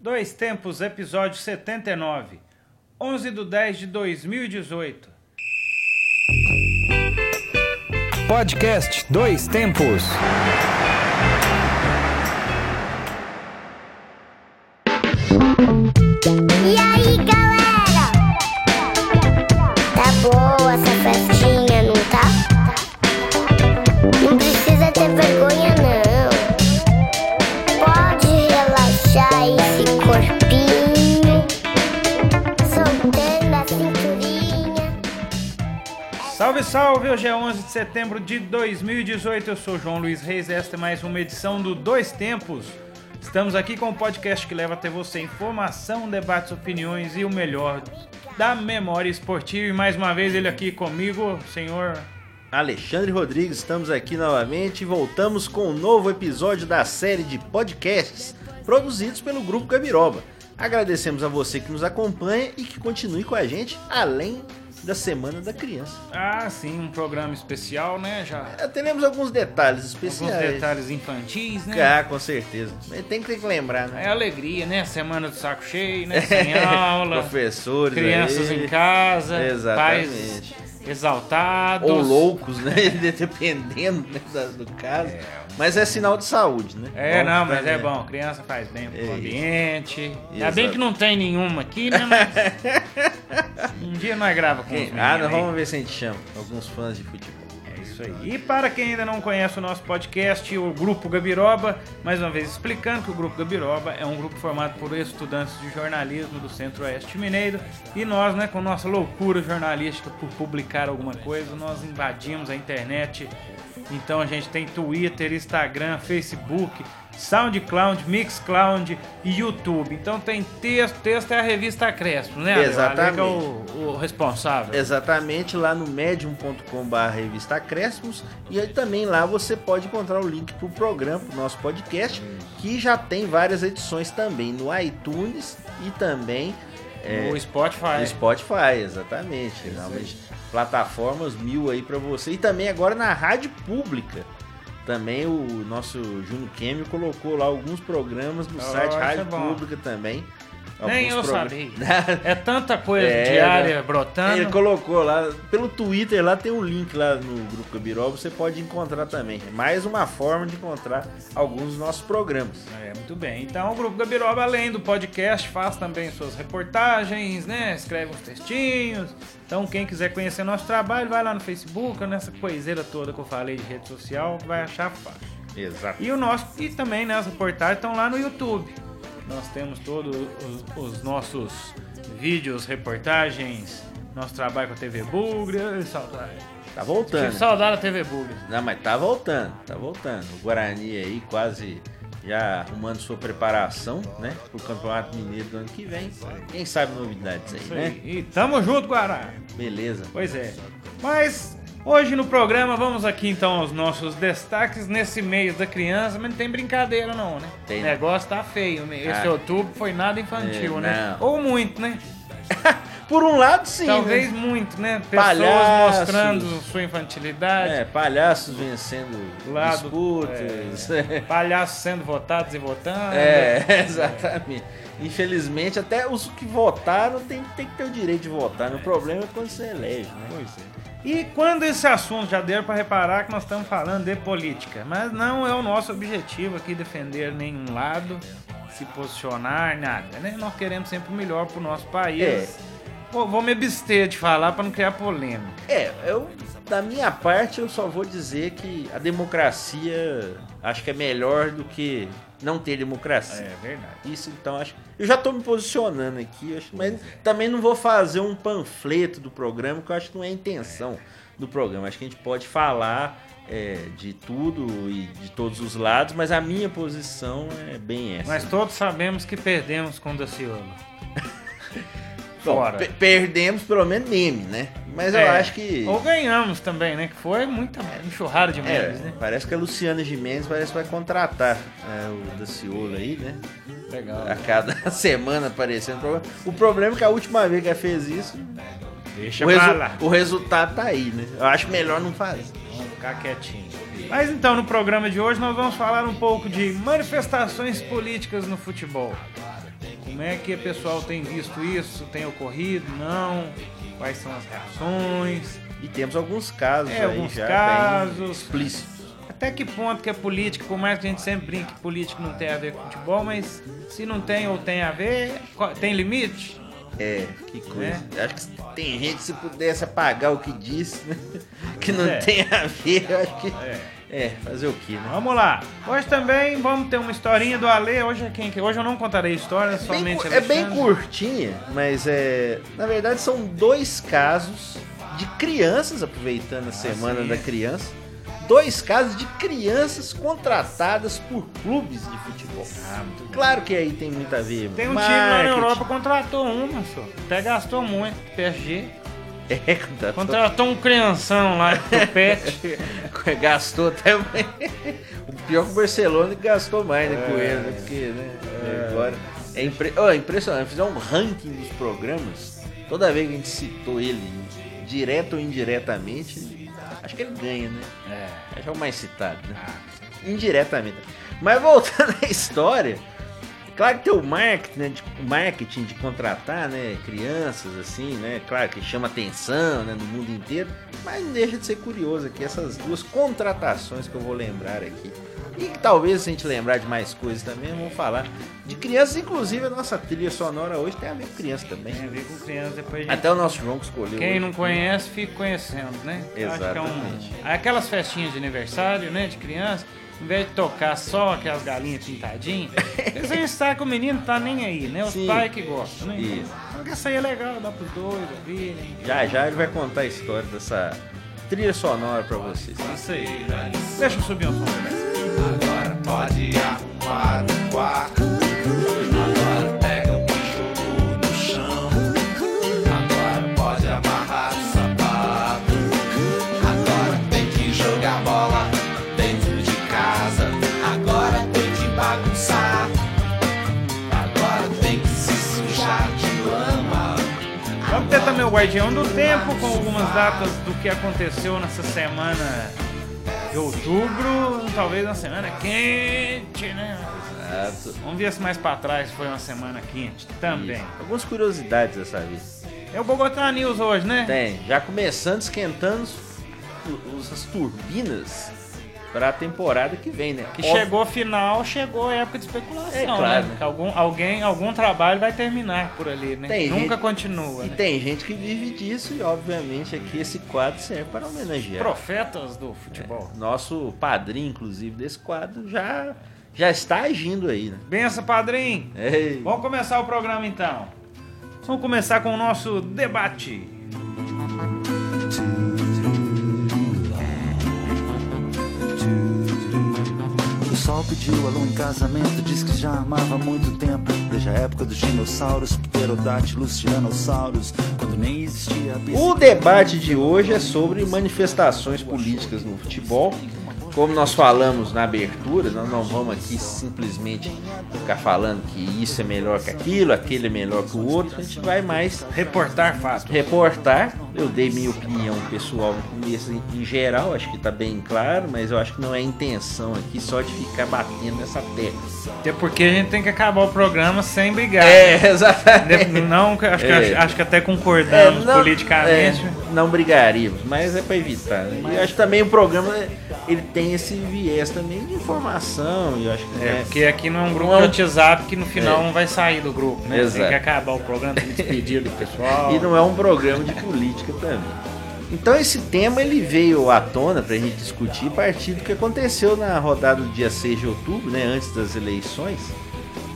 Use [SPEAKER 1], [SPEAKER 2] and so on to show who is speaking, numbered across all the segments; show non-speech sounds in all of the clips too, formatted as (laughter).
[SPEAKER 1] Dois Tempos, episódio 79, 11 de 10 de 2018.
[SPEAKER 2] Podcast Dois Tempos.
[SPEAKER 3] E aí,
[SPEAKER 1] Salve, salve! Hoje é 11 de setembro de 2018. Eu sou João Luiz Reis. Esta é mais uma edição do Dois Tempos. Estamos aqui com um podcast que leva até você informação, debates, opiniões e o melhor da memória esportiva. E mais uma vez ele aqui comigo, senhor.
[SPEAKER 4] Alexandre Rodrigues, estamos aqui novamente e voltamos com um novo episódio da série de podcasts produzidos pelo Grupo Gabiroba. Agradecemos a você que nos acompanha e que continue com a gente além da Semana da Criança.
[SPEAKER 1] Ah, sim, um programa especial, né? Já
[SPEAKER 4] Eh, Teremos alguns detalhes
[SPEAKER 1] alguns
[SPEAKER 4] especiais.
[SPEAKER 1] detalhes infantis, né?
[SPEAKER 4] Ah, com certeza. Mas tem que, tem que lembrar, né?
[SPEAKER 1] É alegria, né? Semana do saco cheio, né? (laughs) Sem aula.
[SPEAKER 4] Professores,
[SPEAKER 1] Crianças
[SPEAKER 4] aí.
[SPEAKER 1] em casa,
[SPEAKER 4] Exatamente.
[SPEAKER 1] pais exaltados.
[SPEAKER 4] Ou loucos, né? (laughs) Dependendo né, do caso. Mas é sinal de saúde, né?
[SPEAKER 1] É,
[SPEAKER 4] Bom
[SPEAKER 1] não, mas é bom. Criança faz bem pro
[SPEAKER 4] É
[SPEAKER 1] ambiente. Ainda
[SPEAKER 4] Exato.
[SPEAKER 1] bem que não tem nenhuma aqui, né? Mas (laughs) um dia nós gravamos com meninos
[SPEAKER 4] Ah, vamos ver se a gente chama alguns fãs de futebol.
[SPEAKER 1] Isso aí. E para quem ainda não conhece o nosso podcast, o Grupo Gabiroba, mais uma vez explicando que o Grupo Gabiroba é um grupo formado por estudantes de jornalismo do Centro-Oeste Mineiro e nós, né, com nossa loucura jornalística por publicar alguma coisa, nós invadimos a internet. Então a gente tem Twitter, Instagram, Facebook, SoundCloud, Mixcloud e YouTube. Então tem texto, texto é a revista Crespo, né? O
[SPEAKER 4] Exatamente.
[SPEAKER 1] é o, o responsável.
[SPEAKER 4] Exatamente, lá no medium.com.br revista Acréscimos. E aí também lá você pode encontrar o link pro programa, pro nosso podcast, que já tem várias edições também no iTunes e também é,
[SPEAKER 1] O Spotify.
[SPEAKER 4] no Spotify, exatamente. Realmente, plataformas mil aí pra você. E também agora na rádio pública. Também o nosso Júnior Kemio colocou lá alguns programas no
[SPEAKER 1] Oh,
[SPEAKER 4] site
[SPEAKER 1] isso
[SPEAKER 4] Rádio
[SPEAKER 1] é.
[SPEAKER 4] Pública também.
[SPEAKER 1] Nem eu sabia. (laughs) É tanta coisa
[SPEAKER 4] É,
[SPEAKER 1] diária
[SPEAKER 4] né?
[SPEAKER 1] brotando.
[SPEAKER 4] Ele colocou lá, pelo Twitter, lá tem um link lá no Grupo Gabiroba, você pode encontrar também. É mais uma forma de encontrar alguns dos nossos programas.
[SPEAKER 1] É, muito bem. Então o Grupo Gabiroba, além do podcast, faz também suas reportagens, né? Escreve uns textinhos. Então quem quiser conhecer nosso trabalho, vai lá no Facebook, nessa coiseira toda que eu falei de rede social, vai achar fácil.
[SPEAKER 4] Exato.
[SPEAKER 1] E o nosso e também né, as reportagens estão lá no YouTube. Nós temos todos os, os nossos vídeos, reportagens, nosso trabalho com a TV Bugre. Saudade.
[SPEAKER 4] Tá
[SPEAKER 1] Tive
[SPEAKER 4] voltando.
[SPEAKER 1] saudade da TV Bugre.
[SPEAKER 4] Não, mas tá voltando, tá voltando. O Guarani aí quase já arrumando sua preparação, né? Pro Campeonato Mineiro do ano que vem. Quem sabe novidades aí, né?
[SPEAKER 1] aí. E tamo junto, Guará.
[SPEAKER 4] Beleza.
[SPEAKER 1] Pois é. Mas hoje no programa vamos aqui então aos nossos destaques nesse mês da criança, mas não tem brincadeira não, né?
[SPEAKER 4] Tem
[SPEAKER 1] o negócio tá feio, né? Esse
[SPEAKER 4] Ah.
[SPEAKER 1] outubro foi nada infantil,
[SPEAKER 4] É,
[SPEAKER 1] né?
[SPEAKER 4] não.
[SPEAKER 1] Ou muito, né? (laughs)
[SPEAKER 4] Por um lado, sim.
[SPEAKER 1] Talvez
[SPEAKER 4] né?
[SPEAKER 1] muito, né? Pessoas
[SPEAKER 4] Palhaços.
[SPEAKER 1] mostrando sua infantilidade.
[SPEAKER 4] É, palhaços vencendo
[SPEAKER 1] Lado-
[SPEAKER 4] disputas. (laughs)
[SPEAKER 1] Palhaços sendo votados e votando.
[SPEAKER 4] É, (laughs) exatamente. Infelizmente, até os que votaram tem que ter o direito de votar. O problema é quando você elege, né?
[SPEAKER 1] Pois é. E quando esse assunto já deu para reparar que nós estamos falando de política, mas não é o nosso objetivo aqui defender nenhum lado, se posicionar, nada, né? Nós queremos sempre o melhor para o nosso país.
[SPEAKER 4] É.
[SPEAKER 1] Vou, vou me abster de falar para não criar polêmica.
[SPEAKER 4] É, eu, da minha parte, eu só vou dizer que a democracia acho que é melhor do que não ter democracia.
[SPEAKER 1] É verdade.
[SPEAKER 4] Isso, então, acho. Eu já tô me posicionando aqui, acho, mas também não vou fazer um panfleto do programa, que eu acho que não é a intenção do programa. Acho que a gente pode falar é, de tudo e de todos os lados, mas a minha posição é bem essa.
[SPEAKER 1] Mas todos sabemos que perdemos com o Daciolo.
[SPEAKER 4] Bom, perdemos pelo menos meme, né? Mas eu
[SPEAKER 1] É.
[SPEAKER 4] acho que.
[SPEAKER 1] Ou ganhamos também, né? Que foi muita enxurrada de
[SPEAKER 4] É,
[SPEAKER 1] memes, né?
[SPEAKER 4] parece que a Luciana Gimenez parece que vai contratar é, o Daciolo aí, né?
[SPEAKER 1] Legal.
[SPEAKER 4] A cada (laughs) semana aparecendo no programa. O problema é que a última vez que ela fez isso,
[SPEAKER 1] Deixa
[SPEAKER 4] o, resu-
[SPEAKER 1] lá.
[SPEAKER 4] o resultado tá aí, né? Eu acho melhor não fazer.
[SPEAKER 1] Vamos ficar quietinho. Mas então, no programa de hoje, nós vamos falar um pouco de manifestações políticas no futebol. Como é que o pessoal tem visto isso? Tem ocorrido? Não? Quais são as reações?
[SPEAKER 4] E temos alguns casos
[SPEAKER 1] É,
[SPEAKER 4] aí
[SPEAKER 1] alguns
[SPEAKER 4] já
[SPEAKER 1] casos.
[SPEAKER 4] explícitos.
[SPEAKER 1] Até que ponto que é política, por mais que a gente sempre brinque que política não tem a ver com futebol, mas se não tem ou tem a ver, tem limite?
[SPEAKER 4] É, que coisa. Acho que tem gente, se pudesse apagar o que disse, né? (laughs) que não
[SPEAKER 1] É.
[SPEAKER 4] tem a ver, eu acho que.
[SPEAKER 1] É.
[SPEAKER 4] É, fazer o que, né?
[SPEAKER 1] Vamos lá. Hoje também vamos ter uma historinha do Ale. Hoje é quem que hoje eu não contarei história,
[SPEAKER 4] Bem
[SPEAKER 1] somente
[SPEAKER 4] cu- é bem curtinha, mas é. Na verdade, são dois casos de crianças, aproveitando a semana
[SPEAKER 1] Ah, sim.
[SPEAKER 4] da criança. Dois casos de crianças contratadas por clubes de futebol.
[SPEAKER 1] Ah.
[SPEAKER 4] Claro que aí tem muito a ver.
[SPEAKER 1] Tem um time lá na
[SPEAKER 4] marketing.
[SPEAKER 1] Europa que contratou uma só. Até gastou muito. PSG.
[SPEAKER 4] É, contratou.
[SPEAKER 1] Contratou um crianção lá de tupete. (laughs)
[SPEAKER 4] gastou até mais. O pior que o Barcelona que gastou mais né, com
[SPEAKER 1] É.
[SPEAKER 4] ele, né? Porque, né? Agora. É impre... oh, impressionante. Fizer um ranking dos programas, toda vez que a gente citou ele, direto ou indiretamente, acho que ele ganha, né?
[SPEAKER 1] é.
[SPEAKER 4] Acho que é o mais citado, né? Indiretamente. Mas voltando (laughs) à história, claro que tem o marketing, né, de, marketing de contratar, né, crianças assim, né, claro que chama atenção, né, no mundo inteiro, mas não deixa de ser curioso aqui essas duas contratações que eu vou lembrar aqui. E talvez se a gente lembrar de mais coisas também, vamos falar de crianças, inclusive a nossa trilha sonora hoje tem a ver com criança também.
[SPEAKER 1] Tem a ver com criança, depois gente...
[SPEAKER 4] Até o nosso João que escolheu.
[SPEAKER 1] Quem
[SPEAKER 4] hoje.
[SPEAKER 1] não conhece, fica conhecendo, né? Que é um-
[SPEAKER 4] Exatamente.
[SPEAKER 1] Aquelas festinhas de aniversário, né, de criança, em vez de tocar só aquelas galinhas pintadinhas, eles aí sabem que o menino tá nem aí, né? Os
[SPEAKER 4] Sim.
[SPEAKER 1] pais que gostam, né?
[SPEAKER 4] Isso.
[SPEAKER 1] Porque essa aí é legal, dá pros dois ouvirem.
[SPEAKER 4] Já já ele vai contar a história dessa trilha sonora pra vocês.
[SPEAKER 1] Isso aí. Deixa eu subir um som.
[SPEAKER 5] Agora pode arrumar o quarto.
[SPEAKER 1] Ter também o Guardião do Tempo com algumas datas do que aconteceu nessa semana de outubro, talvez uma semana quente, né?
[SPEAKER 4] Exato.
[SPEAKER 1] Vamos ver se mais pra trás foi uma semana quente também.
[SPEAKER 4] Isso. Algumas curiosidades dessa vez.
[SPEAKER 1] É o Bogotá News hoje, né?
[SPEAKER 4] Tem, já começando esquentando os- as turbinas para a temporada que vem, né?
[SPEAKER 1] Que
[SPEAKER 4] Óbvio-
[SPEAKER 1] chegou final, chegou a época de especulação,
[SPEAKER 4] É, claro,
[SPEAKER 1] né?
[SPEAKER 4] né?
[SPEAKER 1] Que algum, alguém, algum trabalho vai terminar por ali, né?
[SPEAKER 4] Tem
[SPEAKER 1] Nunca
[SPEAKER 4] gente-
[SPEAKER 1] continua,
[SPEAKER 4] E
[SPEAKER 1] né?
[SPEAKER 4] tem gente que vive disso e obviamente aqui esse quadro serve para homenagear.
[SPEAKER 1] Profetas do futebol.
[SPEAKER 4] Nosso padrinho, inclusive, desse quadro já, já está agindo aí, né?
[SPEAKER 1] Benção, padrinho!
[SPEAKER 4] Ei.
[SPEAKER 1] Vamos começar o programa então. Vamos começar com o nosso debate.
[SPEAKER 6] Sol pediu a lua em casamento, diz que já amava há muito tempo. Desde a época dos dinossauros, pterodátilos, tiranossauros, quando nem existia
[SPEAKER 4] O debate de hoje é sobre manifestações políticas no futebol. Como nós falamos na abertura, nós não vamos aqui simplesmente ficar falando que isso é melhor que aquilo, aquele é melhor que o outro. A gente vai mais
[SPEAKER 1] Reportar fato.
[SPEAKER 4] reportar. Eu dei minha opinião pessoal no começo em geral, acho que tá bem claro, mas eu acho que não é intenção aqui só de ficar batendo nessa tecla.
[SPEAKER 1] Até porque a gente tem que acabar o programa sem brigar.
[SPEAKER 4] É, exatamente.
[SPEAKER 1] Não, acho, que,
[SPEAKER 4] É.
[SPEAKER 1] acho que até
[SPEAKER 4] É,
[SPEAKER 1] concordamos
[SPEAKER 4] não-
[SPEAKER 1] politicamente.
[SPEAKER 4] é, não brigaríamos, mas é para evitar. né? E acho que também o programa ele tem esse viés também de informação. E eu acho que
[SPEAKER 1] É,
[SPEAKER 4] né,
[SPEAKER 1] porque aqui não é um grupo
[SPEAKER 4] é
[SPEAKER 1] de WhatsApp que no final
[SPEAKER 4] É.
[SPEAKER 1] não vai sair do grupo, né? Tem
[SPEAKER 4] Exato.
[SPEAKER 1] que acabar o programa, tem que despedir do pessoal. (laughs)
[SPEAKER 4] E não é um programa de política também. Então esse tema ele veio à tona para a gente discutir a partir do que aconteceu na rodada do dia 6 de outubro, né, antes das eleições,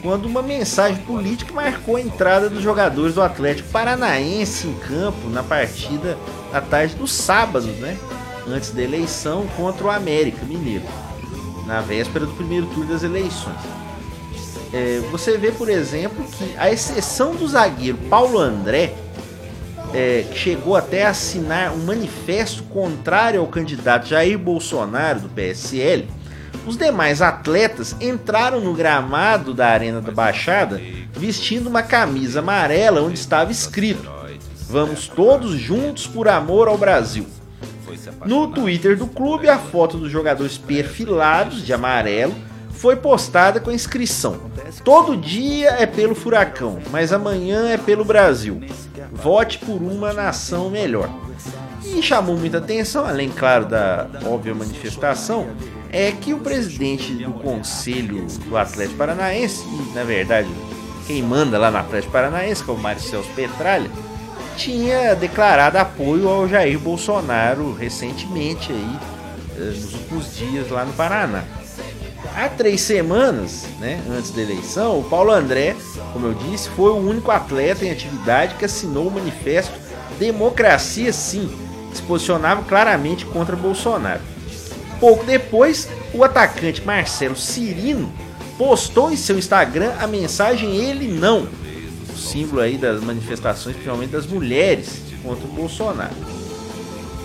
[SPEAKER 4] quando uma mensagem política marcou a entrada dos jogadores do Atlético Paranaense em campo na partida à tarde do sábado, né, antes da eleição contra o América Mineiro, na véspera do primeiro turno das eleições. É, você vê, por exemplo, que a exceção do zagueiro Paulo André, é, que chegou até a assinar um manifesto contrário ao candidato Jair Bolsonaro do PSL, os demais atletas entraram no gramado da Arena da Baixada vestindo uma camisa amarela onde estava escrito: Vamos todos juntos por amor ao Brasil. No Twitter do clube, a foto dos jogadores perfilados de amarelo foi postada com inscrição. Todo dia é pelo furacão, mas amanhã é pelo Brasil. Vote por uma nação melhor. E chamou muita atenção, além, claro, da óbvia manifestação, é que o presidente do Conselho do Atlético Paranaense, e, na verdade, quem manda lá no Atlético Paranaense, que é o Marcelo Petralha, tinha declarado apoio ao Jair Bolsonaro recentemente aí, eh, nos últimos dias lá no Paraná. Há três semanas, né, antes da eleição, o Paulo André, como eu disse, foi o único atleta em atividade que assinou o manifesto Democracia Sim, que se posicionava claramente contra Bolsonaro. Pouco depois, o atacante Marcelo Cirino postou em seu Instagram a mensagem Ele Não, símbolo aí das manifestações, principalmente das mulheres, contra o Bolsonaro.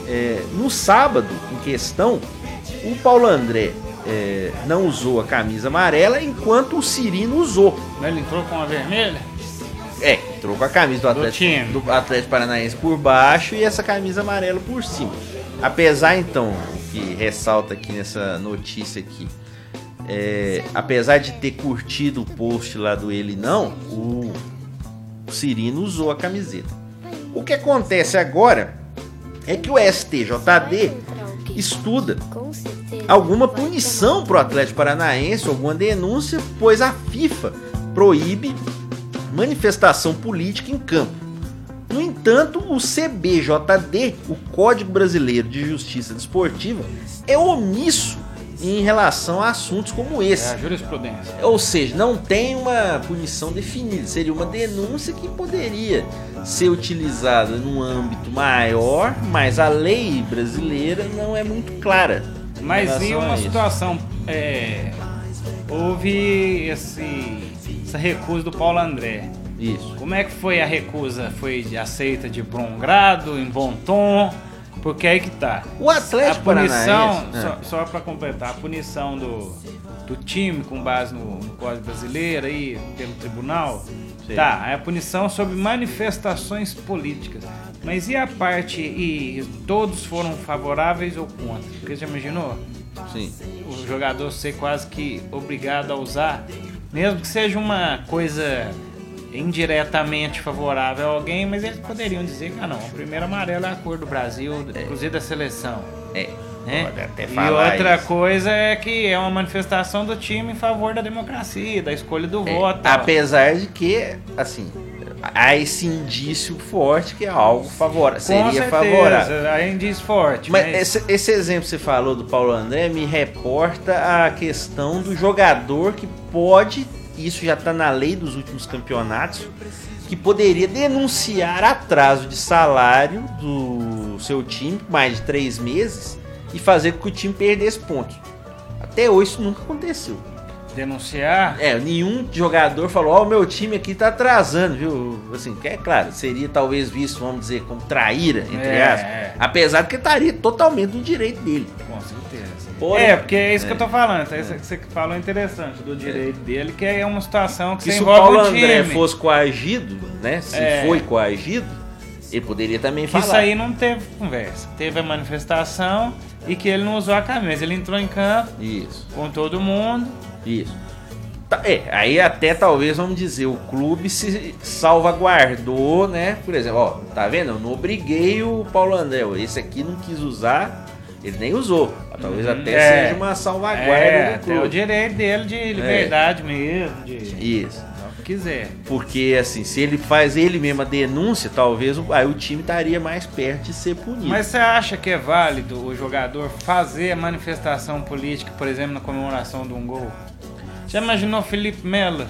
[SPEAKER 4] É, no sábado em questão, o Paulo André é, não usou a camisa amarela, enquanto o Cirino usou.
[SPEAKER 1] Ele entrou com a vermelha?
[SPEAKER 4] É, entrou com a camisa do Atlético,
[SPEAKER 1] time.
[SPEAKER 4] do Atlético Paranaense por baixo e essa camisa amarela por cima. Apesar, então, o que ressalta aqui nessa notícia aqui, é, apesar de ter curtido o post lá do Ele Não, o Cirino usou a camiseta. O que acontece agora é que o STJD estuda alguma punição para o Atlético Paranaense, alguma denúncia, pois a FIFA proíbe manifestação política em campo. No entanto, o CBJD, o Código Brasileiro de Justiça Desportiva, é omisso em relação a assuntos como
[SPEAKER 1] É
[SPEAKER 4] esse.
[SPEAKER 1] a jurisprudência.
[SPEAKER 4] Ou seja, não tem uma punição definida. Seria uma denúncia que poderia ser utilizada num âmbito maior, mas a lei brasileira não é muito clara. em
[SPEAKER 1] Mas e
[SPEAKER 4] a
[SPEAKER 1] uma situação. é, houve esse, essa recusa do Paulo André.
[SPEAKER 4] Isso.
[SPEAKER 1] Como é que foi a recusa? Foi aceita de bom grado, em bom tom? Porque aí que tá.
[SPEAKER 4] O
[SPEAKER 1] A
[SPEAKER 4] Atlético
[SPEAKER 1] punição,
[SPEAKER 4] Paranaense. né?
[SPEAKER 1] só, só para completar, a punição do, do time com base no, no Código Brasileiro aí, pelo tribunal,
[SPEAKER 4] Sim.
[SPEAKER 1] tá, é a punição sobre manifestações políticas. Mas e a parte, e todos foram favoráveis ou contra? Porque já imaginou?
[SPEAKER 4] Sim.
[SPEAKER 1] o jogador ser quase que obrigado a usar, mesmo que seja uma coisa indiretamente favorável a alguém, mas eles poderiam dizer que ah, não, o primeiro amarelo é a cor do Brasil, inclusive da seleção.
[SPEAKER 4] É.
[SPEAKER 1] Né? E outra
[SPEAKER 4] isso.
[SPEAKER 1] coisa é que é uma manifestação do time em favor da democracia, da escolha do
[SPEAKER 4] É,
[SPEAKER 1] voto.
[SPEAKER 4] apesar de que, assim, há esse indício forte que é algo favorável. Seria
[SPEAKER 1] certeza,
[SPEAKER 4] favorável.
[SPEAKER 1] Aí diz forte.
[SPEAKER 4] Mas
[SPEAKER 1] Mas,
[SPEAKER 4] esse, esse exemplo que você falou do Paulo André me reporta a questão do jogador que pode, isso já está na lei dos últimos campeonatos, que poderia denunciar atraso de salário do seu time mais de três meses e fazer com que o time perdesse pontos. Até hoje isso nunca aconteceu.
[SPEAKER 1] denunciar.
[SPEAKER 4] É, nenhum jogador falou, ó, o meu time aqui tá atrasando, viu? Assim, é claro, seria talvez visto, vamos dizer, como traíra, entre
[SPEAKER 1] É,
[SPEAKER 4] aspas.
[SPEAKER 1] é.
[SPEAKER 4] Apesar de que estaria totalmente no direito dele. Porém-
[SPEAKER 1] é, porque é isso que
[SPEAKER 4] É.
[SPEAKER 1] eu tô falando. Isso que você falou é interessante do direito dele, que é uma situação que
[SPEAKER 4] Que
[SPEAKER 1] você
[SPEAKER 4] se o Paulo
[SPEAKER 1] o.
[SPEAKER 4] André fosse coagido, né? Se
[SPEAKER 1] É.
[SPEAKER 4] foi coagido, ele poderia também
[SPEAKER 1] Que
[SPEAKER 4] falar.
[SPEAKER 1] isso aí não teve conversa. Teve a manifestação e que ele não usou a camisa. Ele entrou em campo
[SPEAKER 4] Isso,
[SPEAKER 1] com todo mundo.
[SPEAKER 4] isso. Tá, é, aí até talvez, vamos dizer, o clube se salvaguardou, né? Por exemplo, ó, tá vendo? Eu não obriguei o Paulo André. Esse aqui não quis usar, ele nem usou. Talvez
[SPEAKER 1] Uhum,
[SPEAKER 4] até
[SPEAKER 1] é.
[SPEAKER 4] seja uma salvaguarda
[SPEAKER 1] É,
[SPEAKER 4] do
[SPEAKER 1] até o
[SPEAKER 4] clube.
[SPEAKER 1] direito dele de liberdade mesmo, de
[SPEAKER 4] Isso.
[SPEAKER 1] o quiser.
[SPEAKER 4] Porque assim, se ele faz ele mesmo a denúncia, talvez o- aí o time estaria mais perto de ser punido.
[SPEAKER 1] Mas você acha que é válido o jogador fazer a manifestação política, por exemplo, na comemoração de um gol? Já imaginou Felipe Melo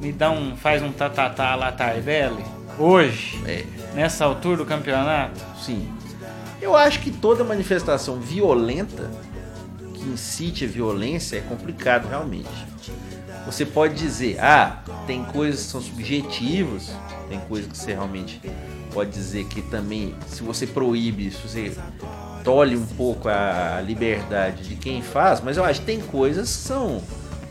[SPEAKER 1] me dá um, faz um tatatá lá Tardelli? Hoje,
[SPEAKER 4] É,
[SPEAKER 1] nessa altura do campeonato?
[SPEAKER 4] sim. Eu acho que toda manifestação violenta incite a violência é complicado realmente. Você pode dizer, ah, tem coisas que são subjetivas, tem coisas que você realmente pode dizer que também, se você proíbe, se você tolhe um pouco a liberdade de quem faz, mas eu acho que tem coisas que são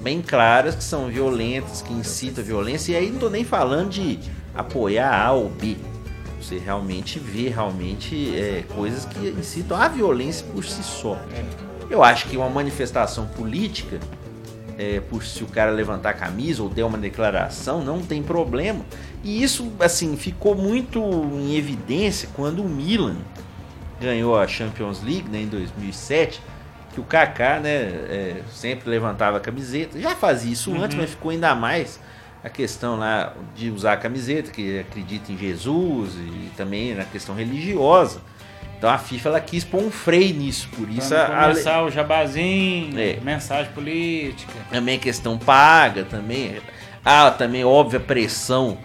[SPEAKER 4] bem claras, que são violentas, que incitam a violência, e aí não tô nem falando de apoiar A ou B. Você realmente vê realmente é, coisas que incitam a violência por si só. Eu acho que uma manifestação política é, por se o cara levantar a camisa ou der uma declaração, não tem problema. E isso, assim, ficou muito em evidência quando o Milan ganhou a Champions League né, em 2007, que o Kaká, né, é, sempre levantava a camiseta. Já fazia isso antes, mas ficou ainda mais a questão lá de usar a camiseta, que acredita em Jesus e também na questão religiosa. Então a FIFA ela quis pôr um freio nisso, por isso
[SPEAKER 1] Pra
[SPEAKER 4] a, a-
[SPEAKER 1] começar o jabazinho,
[SPEAKER 4] É.
[SPEAKER 1] mensagem política.
[SPEAKER 4] também a questão paga também. Há também óbvia pressão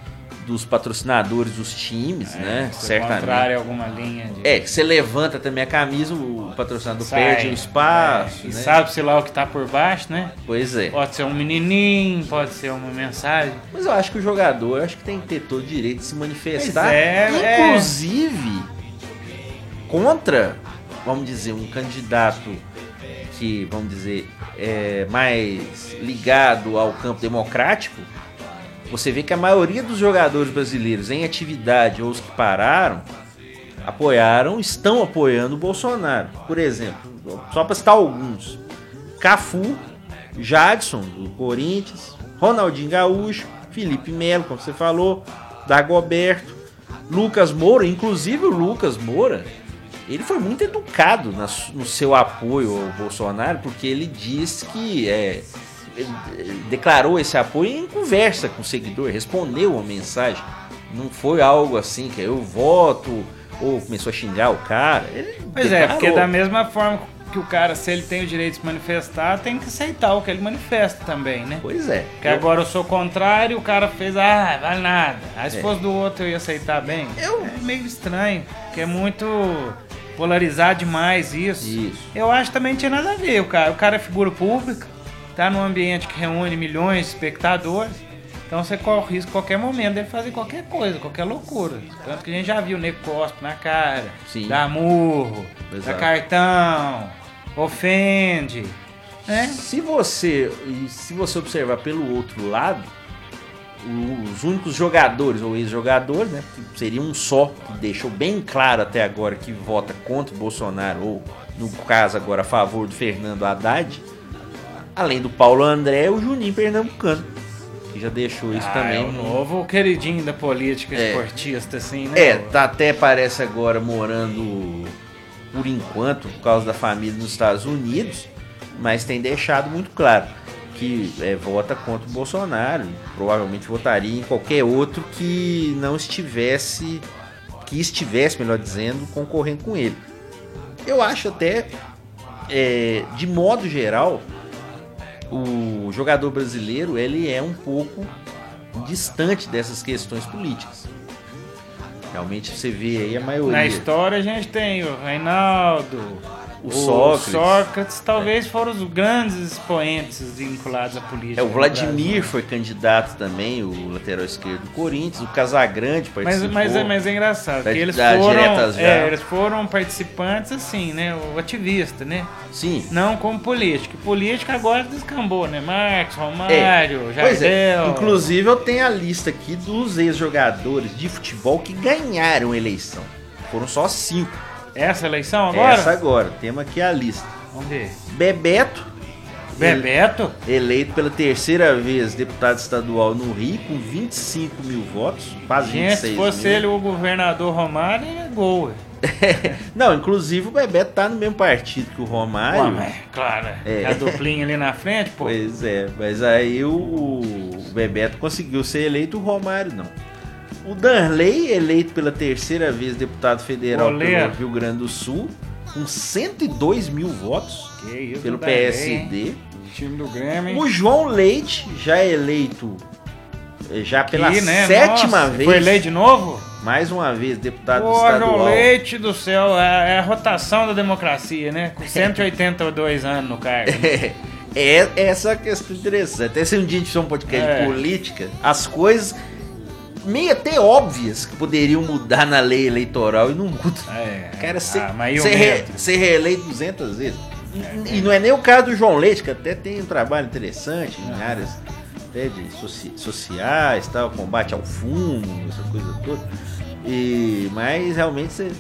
[SPEAKER 4] dos patrocinadores dos times, né?
[SPEAKER 1] Se
[SPEAKER 4] Certamente.
[SPEAKER 1] contrário a alguma linha de...
[SPEAKER 4] É, que você levanta também a camisa, o patrocinador
[SPEAKER 1] sai,
[SPEAKER 4] perde o espaço,
[SPEAKER 1] é, e
[SPEAKER 4] né?
[SPEAKER 1] sabe-se lá o que tá por baixo, né?
[SPEAKER 4] Pois é.
[SPEAKER 1] Pode ser um menininho, pode ser uma mensagem.
[SPEAKER 4] Mas eu acho que o jogador acho que tem que ter todo o direito de se manifestar.
[SPEAKER 1] Pois é,
[SPEAKER 4] inclusive contra, vamos dizer, um candidato que, vamos dizer, é mais ligado ao campo democrático. Você vê que a maioria dos jogadores brasileiros em atividade ou os que pararam apoiaram, estão apoiando o Bolsonaro. Por exemplo, só para citar alguns: Cafu, Jadson, do Corinthians, Ronaldinho Gaúcho, Felipe Melo, como você falou, Dagoberto, Lucas Moura, inclusive o Lucas Moura, ele foi muito educado na no seu apoio ao Bolsonaro, porque ele disse que é, declarou esse apoio em conversa com o seguidor, respondeu uma mensagem. Não foi algo assim que eu voto ou começou a xingar o cara. Ele
[SPEAKER 1] Pois é,
[SPEAKER 4] declarou.
[SPEAKER 1] porque da mesma forma que o cara, se ele tem o direito de se manifestar, tem que aceitar o que ele manifesta também, né?
[SPEAKER 4] Pois é.
[SPEAKER 1] Porque agora eu sou contrário, o cara fez, ah, vale nada. Se
[SPEAKER 4] É.
[SPEAKER 1] fosse do outro eu ia aceitar bem.
[SPEAKER 4] Eu-
[SPEAKER 1] É meio estranho, porque é muito polarizar demais isso.
[SPEAKER 4] Isso.
[SPEAKER 1] Eu acho que também não tinha nada a ver. O cara, o cara é figura pública, tá num ambiente que reúne milhões de espectadores. Então você corre o risco a qualquer momento dele fazer qualquer coisa, qualquer loucura. Tanto que a gente já viu o nego cospe na cara,
[SPEAKER 4] Sim.
[SPEAKER 1] dá murro, dá
[SPEAKER 4] Exato.
[SPEAKER 1] cartão, ofende. Né?
[SPEAKER 4] Se você se você observar pelo outro lado, os únicos jogadores ou ex-jogadores, né, que seria um só, que deixou bem claro até agora que vota contra o Bolsonaro ou no caso agora a favor do Fernando Haddad, além do Paulo André, o Juninho Pernambucano, que já deixou isso
[SPEAKER 1] Ah,
[SPEAKER 4] também.
[SPEAKER 1] é o novo queridinho da política
[SPEAKER 4] É.
[SPEAKER 1] esportista, assim, né?
[SPEAKER 4] É, tá até parece agora morando por enquanto por causa da família nos Estados Unidos, mas tem deixado muito claro que é, vota contra o Bolsonaro, provavelmente votaria em qualquer outro que não estivesse, que estivesse, melhor dizendo, concorrendo com ele. Eu acho até, é, de modo geral, o jogador brasileiro ele é um pouco distante dessas questões políticas. Realmente você vê aí a maioria.
[SPEAKER 1] Na história a gente tem o Reinaldo,
[SPEAKER 4] O Sócrates.
[SPEAKER 1] Sócrates, talvez foram os grandes expoentes vinculados à política.
[SPEAKER 4] É, o Vladimir foi candidato também, o lateral esquerdo do Corinthians, o Casagrande
[SPEAKER 1] Mas,
[SPEAKER 4] participou.
[SPEAKER 1] mas, é- mas é engraçado,
[SPEAKER 4] Da-
[SPEAKER 1] que eles foram, é, eles foram participantes assim, né? O ativista, né?
[SPEAKER 4] Sim.
[SPEAKER 1] Não como político. Política agora descambou, né? Marcos,
[SPEAKER 4] É,
[SPEAKER 1] Romário,
[SPEAKER 4] pois é.
[SPEAKER 1] Jardel.
[SPEAKER 4] Inclusive eu tenho a lista aqui dos ex-jogadores de futebol que ganharam eleição. Foram só cinco.
[SPEAKER 1] Essa eleição agora?
[SPEAKER 4] Essa agora. Temos aqui a lista.
[SPEAKER 1] Vamos ver.
[SPEAKER 4] Bebeto.
[SPEAKER 1] Bebeto?
[SPEAKER 4] Eleito pela terceira vez deputado estadual no Rio, com 25 mil votos, quase
[SPEAKER 1] Gente,
[SPEAKER 4] 26
[SPEAKER 1] se fosse
[SPEAKER 4] mil.
[SPEAKER 1] ele o governador Romário, é gol. (laughs)
[SPEAKER 4] Não, inclusive o Bebeto tá no mesmo partido que o Romário.
[SPEAKER 1] Ué, mas, claro,
[SPEAKER 4] É.
[SPEAKER 1] a duplinha ali na frente, pô.
[SPEAKER 4] Pois é, mas aí o, o Bebeto conseguiu ser eleito, o Romário não. O Danley, eleito pela terceira vez deputado federal
[SPEAKER 1] Goleiro.
[SPEAKER 4] pelo Rio Grande do Sul, com 102 mil votos
[SPEAKER 1] isso,
[SPEAKER 4] pelo
[SPEAKER 1] Danley,
[SPEAKER 4] PSD.
[SPEAKER 1] Time do Grêmio.
[SPEAKER 4] O João Leite, já eleito eh, já pela
[SPEAKER 1] né?
[SPEAKER 4] sétima
[SPEAKER 1] Nossa,
[SPEAKER 4] vez,
[SPEAKER 1] Foi eleito de novo?
[SPEAKER 4] mais uma vez deputado
[SPEAKER 1] Pô,
[SPEAKER 4] estadual.
[SPEAKER 1] João Leite do céu, é, é a rotação da democracia, né? Com (laughs) 182 anos no cargo. (laughs)
[SPEAKER 4] É essa a questão interessante. Até se um dia a gente fizer um podcast
[SPEAKER 1] É.
[SPEAKER 4] de política, as coisas meio até óbvias que poderiam mudar na lei eleitoral e não mudam.
[SPEAKER 1] É,
[SPEAKER 4] Cara, ser,
[SPEAKER 1] ah, o
[SPEAKER 4] ser, re- ser reeleito 200 vezes. E, e não é nem o caso do João Leite, que até tem um trabalho interessante em áreas até de soci- sociais, tal, combate ao fumo, essa coisa toda. E, mas realmente você.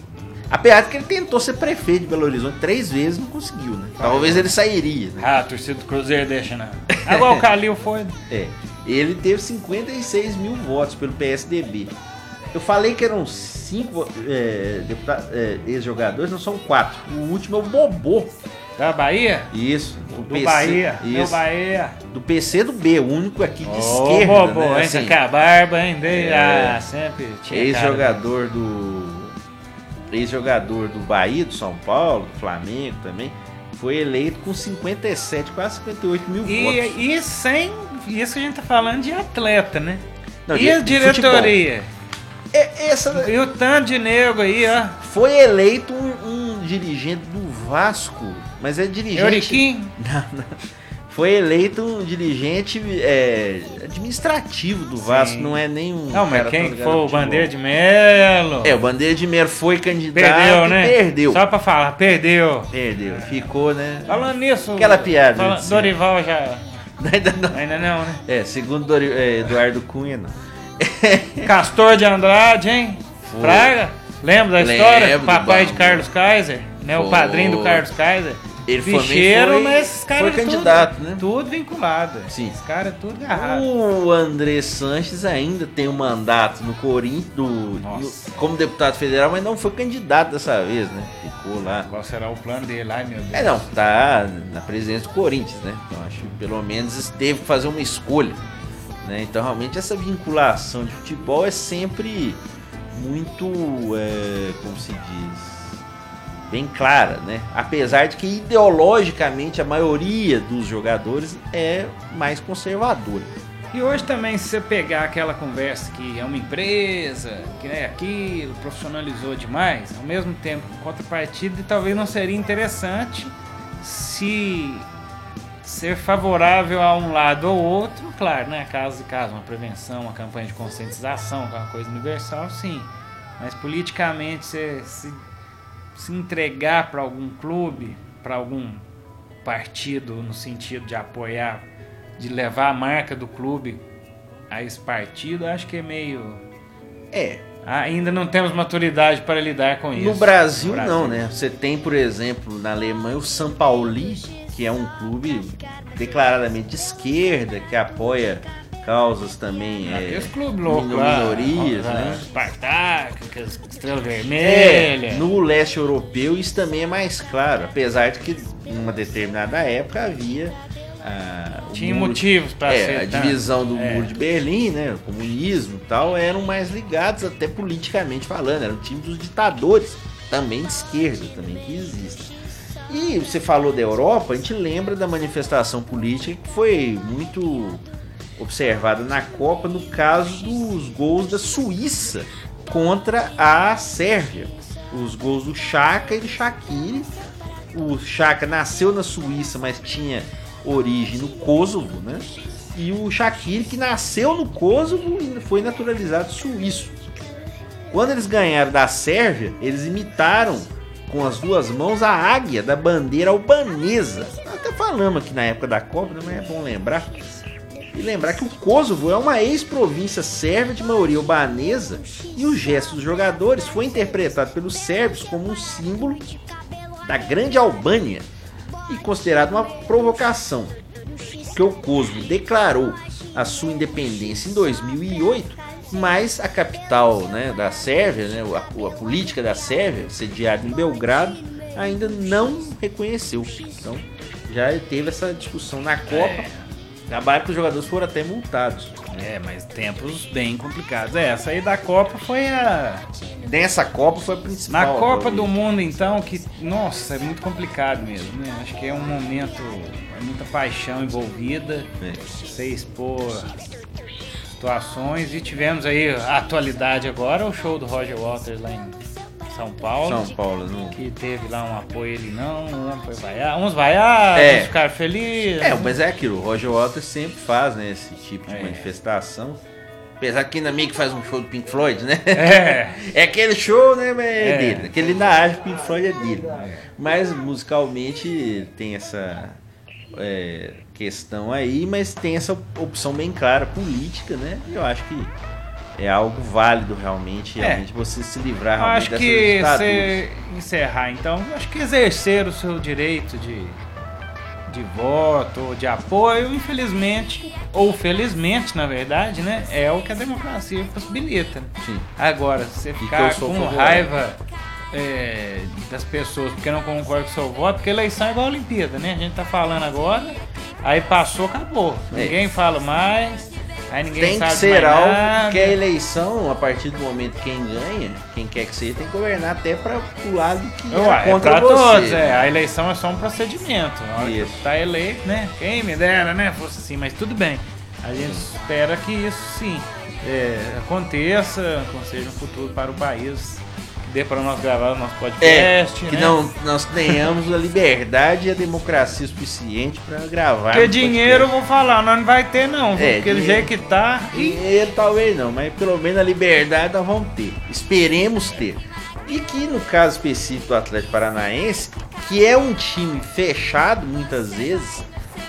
[SPEAKER 4] Apesar de que ele tentou ser prefeito de Belo Horizonte três vezes, não conseguiu, né? Talvez ele sairia, né?
[SPEAKER 1] Ah, a torcida do Cruzeiro deixa não. Agora o Calil foi. (laughs)
[SPEAKER 4] É. Ele teve 56 mil votos pelo PSDB. Eu falei que eram cinco é, é, ex-jogadores, não são quatro. O último é o Bobô.
[SPEAKER 1] Da Bahia?
[SPEAKER 4] Isso. Do,
[SPEAKER 1] Do Bahia. Meu
[SPEAKER 4] Isso.
[SPEAKER 1] Bahia.
[SPEAKER 4] Do PC do B, o único aqui de
[SPEAKER 1] Ô,
[SPEAKER 4] esquerda.
[SPEAKER 1] bobo,
[SPEAKER 4] né? Assim,
[SPEAKER 1] quer a barba, hein? Dei-
[SPEAKER 4] É.
[SPEAKER 1] Ah, sempre tinha.
[SPEAKER 4] Ex-jogador do. Ex-jogador do Bahia, do São Paulo, do Flamengo também. Foi eleito com 57, quase 58 mil votos.
[SPEAKER 1] E, e. Isso que a gente tá falando de atleta, né?
[SPEAKER 4] Não,
[SPEAKER 1] e
[SPEAKER 4] de-
[SPEAKER 1] a diretoria?
[SPEAKER 4] É, essa
[SPEAKER 1] E o tanto de nego aí, ó.
[SPEAKER 4] foi eleito um, um dirigente do Vasco, mas é dirigente.
[SPEAKER 1] Euriquim.
[SPEAKER 4] Não, não. Foi eleito um dirigente é, administrativo do Vasco,
[SPEAKER 1] Sim.
[SPEAKER 4] não é nem um.
[SPEAKER 1] Não, mas quem foi o. Bandeira de Melo?
[SPEAKER 4] É, o Bandeira de Melo foi candidato
[SPEAKER 1] Perdeu, né?
[SPEAKER 4] perdeu.
[SPEAKER 1] Só pra falar, perdeu.
[SPEAKER 4] Perdeu, ficou, né?
[SPEAKER 1] Falando nisso.
[SPEAKER 4] Aquela piada,
[SPEAKER 1] fala-
[SPEAKER 4] assim.
[SPEAKER 1] Dorival já.
[SPEAKER 4] Ainda não.
[SPEAKER 1] Ainda não, né?
[SPEAKER 4] É, segundo Dori- é, Eduardo Cunha, não. (laughs)
[SPEAKER 1] Castor de Andrade, hein?
[SPEAKER 4] Foi.
[SPEAKER 1] Praga? Lembra da
[SPEAKER 4] Lembro
[SPEAKER 1] história? Papai de Carlos Kaiser, né? O
[SPEAKER 4] Foi.
[SPEAKER 1] padrinho do Carlos Kaiser.
[SPEAKER 4] Ele foi-
[SPEAKER 1] Bicheiro,
[SPEAKER 4] foi-
[SPEAKER 1] mas esses caras
[SPEAKER 4] foi
[SPEAKER 1] tudo-
[SPEAKER 4] candidato, né?
[SPEAKER 1] Tudo vinculado.
[SPEAKER 4] Sim.
[SPEAKER 1] Os caras tudo agarrado.
[SPEAKER 4] O André Sanches ainda tem um mandato no Corinthians no- como deputado federal, mas não foi candidato dessa vez, né? Ficou lá.
[SPEAKER 1] Qual será o plano dele? Ai, meu Deus.
[SPEAKER 4] É, não, tá na presidência do Corinthians, né? Então acho que pelo menos teve que fazer uma escolha. Né? Então realmente essa vinculação de futebol é sempre muito, é, como se diz, bem clara, né? Apesar de que ideologicamente a maioria dos jogadores é mais conservadora.
[SPEAKER 1] E hoje também, se você pegar aquela conversa que é uma empresa, que é aquilo, profissionalizou demais, ao mesmo tempo, em contrapartida, talvez não seria interessante se ser favorável a um lado ou outro, claro, né? Caso e caso, uma prevenção, uma campanha de conscientização, aquela coisa universal, sim. Mas politicamente, se, se entregar para algum clube, para algum partido, no sentido de apoiar de levar a marca do clube a esse partido, acho que é meio.
[SPEAKER 4] É,
[SPEAKER 1] Ainda não temos maturidade para lidar com isso.
[SPEAKER 4] No Brasil,
[SPEAKER 1] No Brasil.
[SPEAKER 4] não, né? Você tem, por exemplo, na Alemanha o São Pauli, que é um clube declaradamente de esquerda, que apoia causas também é,
[SPEAKER 1] Aqueles clubes loucos
[SPEAKER 4] minorias,
[SPEAKER 1] ó,
[SPEAKER 4] né?
[SPEAKER 1] Spartak, Estrela
[SPEAKER 4] É,
[SPEAKER 1] Vermelha.
[SPEAKER 4] no leste europeu isso também é mais claro, apesar de que em uma determinada época havia ah, o
[SPEAKER 1] Tinha
[SPEAKER 4] muro-
[SPEAKER 1] motivos para
[SPEAKER 4] é,
[SPEAKER 1] ser.
[SPEAKER 4] a divisão do
[SPEAKER 1] É.
[SPEAKER 4] muro de Berlim, né, o comunismo e tal, eram mais ligados até politicamente falando, eram time dos ditadores, também de esquerda, também que existem. E você falou da Europa, a gente lembra da manifestação política que foi muito observada na Copa no caso dos gols da Suíça contra a Sérvia. Os gols do Chaka e do Shaqiri. O Chaka nasceu na Suíça, mas tinha origem no Kosovo, né? E o Shaqiri, que nasceu no Kosovo e foi naturalizado suíço. Quando eles ganharam da Sérvia, eles imitaram com as duas mãos a águia da bandeira albanesa. Até falamos aqui na época da Copa, né? mas é bom lembrar. E lembrar que o Kosovo é uma ex-província sérvia de maioria albanesa e o gesto dos jogadores foi interpretado pelos sérvios como um símbolo da grande Albânia e considerado uma provocação, porque o Kosovo declarou a sua independência em 2008, mas a capital né, da Sérvia, né, a, a política da Sérvia, sediada em Belgrado, ainda não reconheceu. Então já teve essa discussão na Copa. Acabaram que os jogadores foram até multados.
[SPEAKER 1] É, mas tempos bem complicados. É, essa aí da Copa foi a.
[SPEAKER 4] Nessa Copa foi a principal.
[SPEAKER 1] Na Copa
[SPEAKER 4] agora.
[SPEAKER 1] do Mundo, então, que. Nossa, é muito complicado mesmo, né? Acho que é um momento. É muita paixão envolvida.
[SPEAKER 4] É.
[SPEAKER 1] Você expor situações. E tivemos aí a atualidade agora, o show do Roger Waters lá em São Paulo.
[SPEAKER 4] São Paulo, não.
[SPEAKER 1] Que teve lá um apoio ele não, um foi vaiar. Uns vaiaram,
[SPEAKER 4] É.
[SPEAKER 1] uns ficaram felizes.
[SPEAKER 4] É, mas é aquilo, o Roger Waters sempre faz, né, esse tipo de
[SPEAKER 1] É.
[SPEAKER 4] manifestação. Apesar que ainda meio que faz um show do Pink Floyd, né?
[SPEAKER 1] É. (laughs)
[SPEAKER 4] É aquele show, né, mas é,
[SPEAKER 1] É.
[SPEAKER 4] dele. Aquele ainda que o Pink Floyd é dele. Mas musicalmente tem essa é, questão aí, mas tem essa opção bem clara política, né? Eu acho que é algo válido realmente,
[SPEAKER 1] É.
[SPEAKER 4] realmente você se livrar realmente
[SPEAKER 1] acho que você encerrar, então, acho que exercer o seu direito de, de voto ou de apoio, infelizmente, ou felizmente, na verdade, né? É o que a democracia possibilita.
[SPEAKER 4] Sim.
[SPEAKER 1] Agora, se você ficar com
[SPEAKER 4] favorável.
[SPEAKER 1] raiva é, das pessoas porque não concordam com o seu voto, porque eleição é igual a Olimpíada, né? A gente tá falando agora, aí passou, acabou.
[SPEAKER 4] É.
[SPEAKER 1] Ninguém fala mais,
[SPEAKER 4] Tem que ser algo
[SPEAKER 1] nada.
[SPEAKER 4] que a eleição, a partir do momento que quem ganha, quem quer que seja, tem que governar até para o lado que
[SPEAKER 1] Ué,
[SPEAKER 4] é
[SPEAKER 1] é
[SPEAKER 4] contra você.
[SPEAKER 1] todos, é. A eleição é só um procedimento. Na hora que
[SPEAKER 4] Isso.
[SPEAKER 1] tá eleito, né? Quem me dera, né? Fosse assim, mas tudo bem. A gente espera que isso sim é, aconteça, seja um futuro para o país. Dê para nós gravar o nosso
[SPEAKER 4] É,
[SPEAKER 1] podcast.
[SPEAKER 4] que
[SPEAKER 1] né?
[SPEAKER 4] não, nós tenhamos a liberdade e a democracia suficiente para gravar.
[SPEAKER 1] Porque dinheiro,
[SPEAKER 4] podcast.
[SPEAKER 1] vou falar, nós não vai ter não.
[SPEAKER 4] É,
[SPEAKER 1] porque do
[SPEAKER 4] dinheiro-
[SPEAKER 1] jeito que tá.
[SPEAKER 4] Dinheiro talvez não, mas pelo menos a liberdade nós vamos ter. Esperemos ter. E que no caso específico do Atlético Paranaense, que é um time fechado muitas vezes,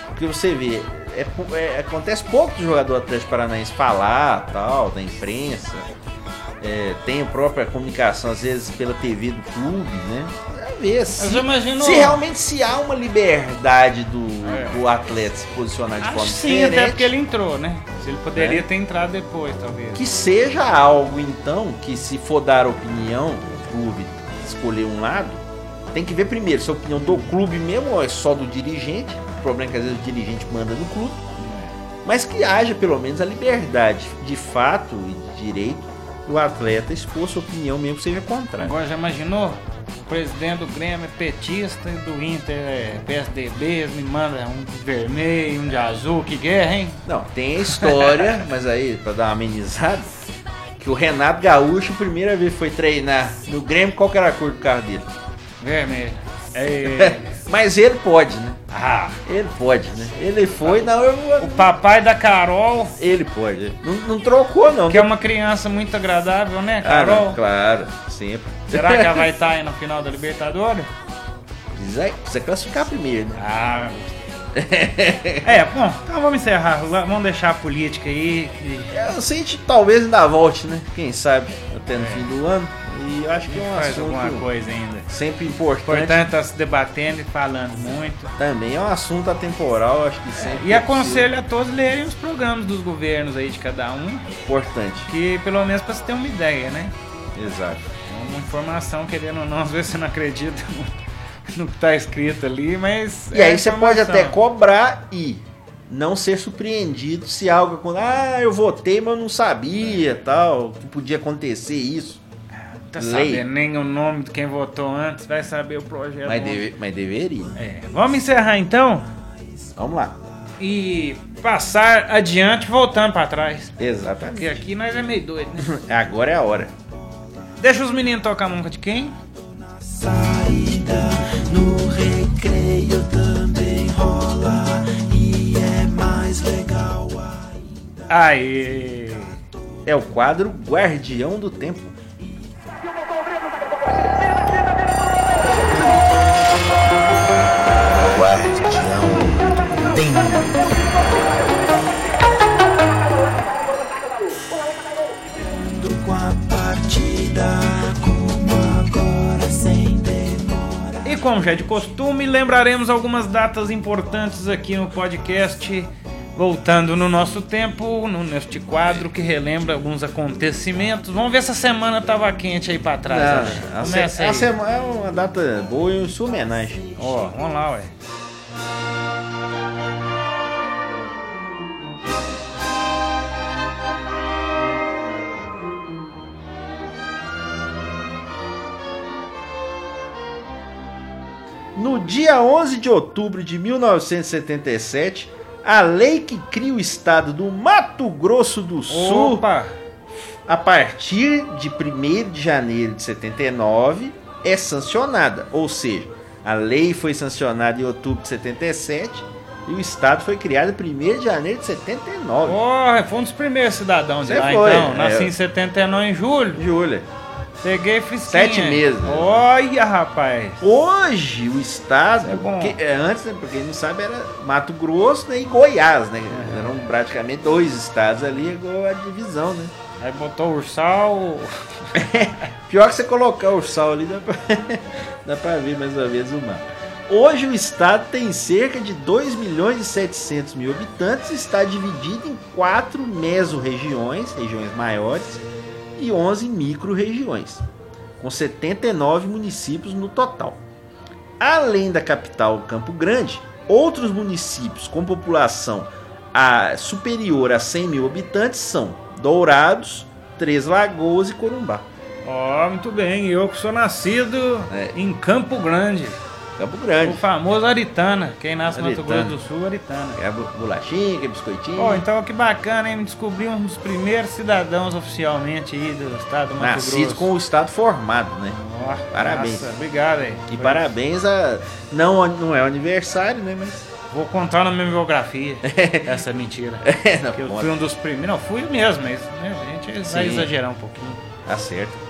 [SPEAKER 4] porque você vê, é é- acontece pouco do jogador Atlético Paranaense falar, tal, da imprensa. É, tem a própria comunicação, às vezes, pela TV do clube, né? É ver se,
[SPEAKER 1] Mas eu imagino-
[SPEAKER 4] se realmente se há uma liberdade do,
[SPEAKER 1] É.
[SPEAKER 4] do atleta se posicionar de
[SPEAKER 1] Acho
[SPEAKER 4] forma
[SPEAKER 1] sim,
[SPEAKER 4] diferente.
[SPEAKER 1] até porque ele entrou, né? Se ele poderia
[SPEAKER 4] É.
[SPEAKER 1] ter entrado depois, talvez.
[SPEAKER 4] Que seja algo, então, que se for dar opinião, o clube escolher um lado, tem que ver primeiro se a opinião do clube mesmo ou é só do dirigente. O problema é que às vezes o dirigente manda no clube. Mas que haja pelo menos a liberdade de fato e de direito do atleta expor sua opinião mesmo que seja contrária.
[SPEAKER 1] Agora já imaginou? O presidente do Grêmio é petista e do Inter é PSDB, me mandam um de vermelho, um de azul, que guerra, hein?
[SPEAKER 4] Não, tem a história, (laughs) mas aí, pra dar uma amenizada, que o Renato Gaúcho, primeira vez foi treinar no Grêmio, qual que era a cor do carro dele?
[SPEAKER 1] Vermelho. É... (laughs)
[SPEAKER 4] Mas ele pode, né?
[SPEAKER 1] ah,
[SPEAKER 4] Ele pode, né? Ele foi, não, eu,
[SPEAKER 1] o papai da Carol,
[SPEAKER 4] ele pode. Não, não trocou, não.
[SPEAKER 1] que é uma criança muito agradável, né,
[SPEAKER 4] Ah,
[SPEAKER 1] Carol?
[SPEAKER 4] não, claro, sempre.
[SPEAKER 1] Será que ela vai (laughs) estar aí no final da Libertadores?
[SPEAKER 4] Precisa, precisa classificar primeiro, né?
[SPEAKER 1] Ah, (laughs) é, bom, então vamos encerrar. Vamos deixar a política aí. que
[SPEAKER 4] Eu sei que talvez ainda volte, né? Quem sabe, até no fim do ano. E acho que é um
[SPEAKER 1] faz alguma
[SPEAKER 4] assunto
[SPEAKER 1] coisa ainda.
[SPEAKER 4] sempre importante.
[SPEAKER 1] importante é tá se debatendo e falando muito.
[SPEAKER 4] Também é um assunto atemporal, acho que sempre.
[SPEAKER 1] E aconselho a todos lerem os programas dos governos aí de cada um,
[SPEAKER 4] Importante,
[SPEAKER 1] que pelo menos pra você ter uma ideia, né?
[SPEAKER 4] exato.
[SPEAKER 1] Uma informação, querendo ou não, (laughs) às vezes você não acredita no que tá escrito ali, mas.
[SPEAKER 4] E
[SPEAKER 1] é
[SPEAKER 4] aí você pode até cobrar e não ser surpreendido se algo acontecer. Ah, eu votei, mas eu não sabia, tal, que podia acontecer isso.
[SPEAKER 1] Tá
[SPEAKER 4] lei.
[SPEAKER 1] sabendo nem o nome de quem votou antes, vai saber o projeto.
[SPEAKER 4] Mas, deve- mas deveria.
[SPEAKER 1] É, vamos encerrar então
[SPEAKER 4] Vamos lá.
[SPEAKER 1] e passar adiante voltando pra trás.
[SPEAKER 4] Exatamente.
[SPEAKER 1] Porque aqui nós é meio doido, né? (laughs)
[SPEAKER 4] Agora é a hora.
[SPEAKER 1] Deixa os meninos tocar a música de quem?
[SPEAKER 6] saída no recreio também rola e é mais legal ainda.
[SPEAKER 1] Aê!
[SPEAKER 4] É o quadro Guardião do Tempo.
[SPEAKER 6] Sem demora.
[SPEAKER 1] E como já é de costume, lembraremos algumas datas importantes aqui no podcast. Voltando no nosso tempo, no, neste quadro que relembra alguns acontecimentos. Vamos ver se a semana tava quente aí pra trás.
[SPEAKER 4] Não,
[SPEAKER 1] Ale.
[SPEAKER 4] a se- a semana é uma data boa e sua homenagem.
[SPEAKER 1] Ó, vamos lá, ué.
[SPEAKER 4] No dia 11 de outubro de 1977, a lei que cria o estado do Mato Grosso do Sul,
[SPEAKER 1] Opa!
[SPEAKER 4] a partir de 1 de janeiro de 79, é sancionada. Ou seja, a lei foi sancionada em outubro de 77 e o estado foi criado em 1 de janeiro de 79.
[SPEAKER 1] Ó, foi um dos primeiros cidadãos de
[SPEAKER 4] Você
[SPEAKER 1] lá,
[SPEAKER 4] foi,
[SPEAKER 1] então. Nasci
[SPEAKER 4] é.
[SPEAKER 1] em 79 em julho.
[SPEAKER 4] Júlia.
[SPEAKER 1] Peguei fresquinha.
[SPEAKER 4] Sete meses.
[SPEAKER 1] Olha, rapaz.
[SPEAKER 4] Hoje o estado,
[SPEAKER 1] É
[SPEAKER 4] que, é, antes, né, pra quem não sabe, era Mato Grosso né, e Goiás, né? Eram praticamente dois estados ali, igual a divisão, né?
[SPEAKER 1] Aí botou o ursal. (laughs)
[SPEAKER 4] Pior que você colocar o sal ali, dá pra, (laughs) dá pra ver mais ou menos o mapa. Hoje o estado tem cerca de 2 milhões e 700 mil habitantes e está dividido em quatro mesorregiões, regiões maiores, e 11 micro-regiões, com 79 municípios no total. Além da capital Campo Grande, outros municípios com população a- superior a 100 mil habitantes são Dourados, Três Lagoas e Corumbá.
[SPEAKER 1] Ó, muito bem. Eu que sou nascido
[SPEAKER 4] É.
[SPEAKER 1] em Campo Grande.
[SPEAKER 4] Campo
[SPEAKER 1] O
[SPEAKER 4] Grande.
[SPEAKER 1] famoso Aritana. Quem nasce no Mato
[SPEAKER 4] Aritana.
[SPEAKER 1] Grosso do Sul, Aritana.
[SPEAKER 4] É bolachinha, que é biscoitinho.
[SPEAKER 1] Ó, então que bacana, hein? Descobri um dos primeiros cidadãos oficialmente aí do estado do Mato
[SPEAKER 4] Nascido
[SPEAKER 1] Grosso.
[SPEAKER 4] com o estado formado, né?
[SPEAKER 1] Ó,
[SPEAKER 4] Parabéns.
[SPEAKER 1] nossa, obrigado aí.
[SPEAKER 4] E
[SPEAKER 1] Foi-
[SPEAKER 4] parabéns a. Não, não é o aniversário, né? Mas.
[SPEAKER 1] Vou contar na minha biografia (laughs) essa mentira.
[SPEAKER 4] não,
[SPEAKER 1] Que eu fui um dos primeiros. Não, fui mesmo, mas né, a gente vai
[SPEAKER 4] Sim.
[SPEAKER 1] exagerar um pouquinho.
[SPEAKER 4] Tá certo.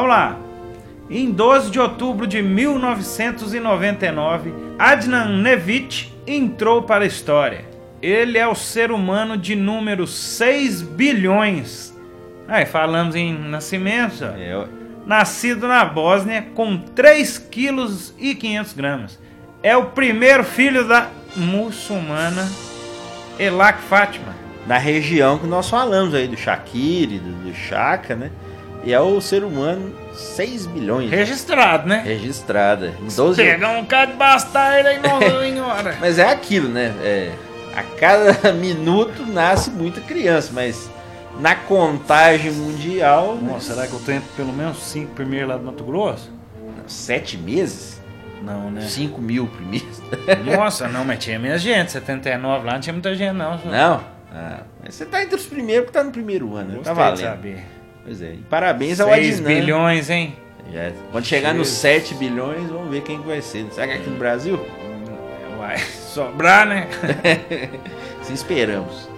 [SPEAKER 1] Vamos lá. Em 12 de outubro de 1999, Adnan Nevich entrou para a história. Ele é o ser humano de número 6 bilhões. Aí, falamos em nascimento. ó.
[SPEAKER 4] É.
[SPEAKER 1] Nascido na Bósnia com 3 quilos e 500 gramas. É o primeiro filho da muçulmana Elak Fátima.
[SPEAKER 4] na região que nós falamos aí, do Shakiri, do, do Chaka, né? E é o ser humano 6 bilhões
[SPEAKER 1] Registrado, né?
[SPEAKER 4] registrada. Em 12
[SPEAKER 1] Pega um cara de bastardo aí, senhora. (laughs)
[SPEAKER 4] Mas é aquilo, né? É, a cada (laughs) minuto nasce muita criança, mas na contagem mundial, né,
[SPEAKER 1] Nossa, será que eu tenho pelo menos 5 primeiros lá do Mato Grosso?
[SPEAKER 4] sete meses,
[SPEAKER 1] Não, né?
[SPEAKER 4] 5 mil primeiros. (laughs)
[SPEAKER 1] Nossa, não, mas tinha minha gente. 79 lá não tinha muita gente, não.
[SPEAKER 4] Não? Ah, mas você tá entre os primeiros que tá no primeiro ano, né?
[SPEAKER 1] Gostei
[SPEAKER 4] Tá
[SPEAKER 1] de
[SPEAKER 4] valendo.
[SPEAKER 1] saber.
[SPEAKER 4] Pois é. E parabéns ao
[SPEAKER 1] 6
[SPEAKER 4] Adnan.
[SPEAKER 1] bilhões, hein?
[SPEAKER 4] Já- Quando chegar nos
[SPEAKER 1] Jesus.
[SPEAKER 4] 7 bilhões, vamos ver quem que vai ser. Será que é aqui no Brasil?
[SPEAKER 1] Uai, sobrar, né? (laughs)
[SPEAKER 4] Se esperamos.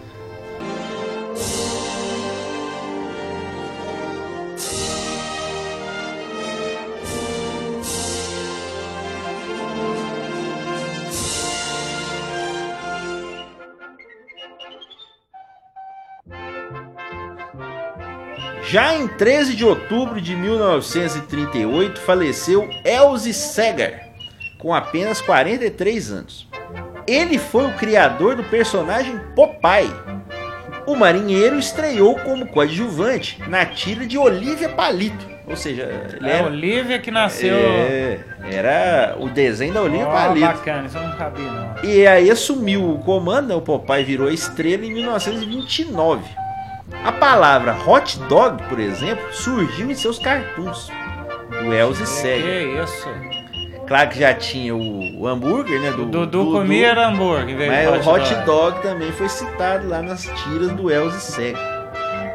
[SPEAKER 4] Já em 13 de outubro de 1938 faleceu Elzie Segar, com apenas 43 anos. Ele foi o criador do personagem Popeye. O marinheiro estreou como coadjuvante na tira de Olivia Palito. Ou seja, ele
[SPEAKER 1] É
[SPEAKER 4] era,
[SPEAKER 1] Olivia que nasceu.
[SPEAKER 4] é, era o desenho da Olivia
[SPEAKER 1] Ó,
[SPEAKER 4] Palito.
[SPEAKER 1] bacana, isso eu não sabia, não.
[SPEAKER 4] E aí assumiu o comando, né? o Popeye virou estrela em 1929. A palavra hot dog, por exemplo, surgiu em seus cartoons. Do Elze
[SPEAKER 1] Que
[SPEAKER 4] Segar.
[SPEAKER 1] isso?
[SPEAKER 4] Claro que já tinha o, o hambúrguer, né? Do
[SPEAKER 1] O Dudu comia era hambúrguer.
[SPEAKER 4] Mas o hot dog também foi citado lá nas tiras do Elze Segar.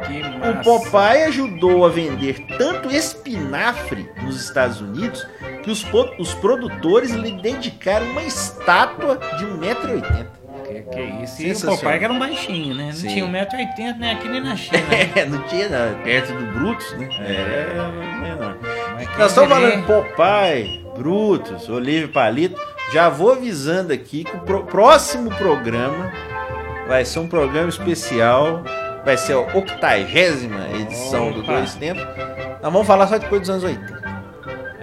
[SPEAKER 1] Que
[SPEAKER 4] O
[SPEAKER 1] massa.
[SPEAKER 4] Popeye ajudou a vender tanto espinafre nos Estados Unidos que os, os produtores lhe dedicaram uma estátua de 1,80m.
[SPEAKER 1] Que, que isso? E o. Popeye que era um baixinho, né? Não
[SPEAKER 4] Sim.
[SPEAKER 1] tinha 1,80m nem aqui nem na China. né? (laughs)
[SPEAKER 4] É, não tinha não, perto do Brutus, né? É, menor.
[SPEAKER 1] Quem
[SPEAKER 4] Nós estamos falando Popeye, Brutus, Olívio Palito. Já vou avisando aqui que o pro- próximo programa vai ser um programa especial. Vai ser a 80 edição do
[SPEAKER 1] Opa.
[SPEAKER 4] Dois Tempos. Nós vamos falar só depois dos anos 80.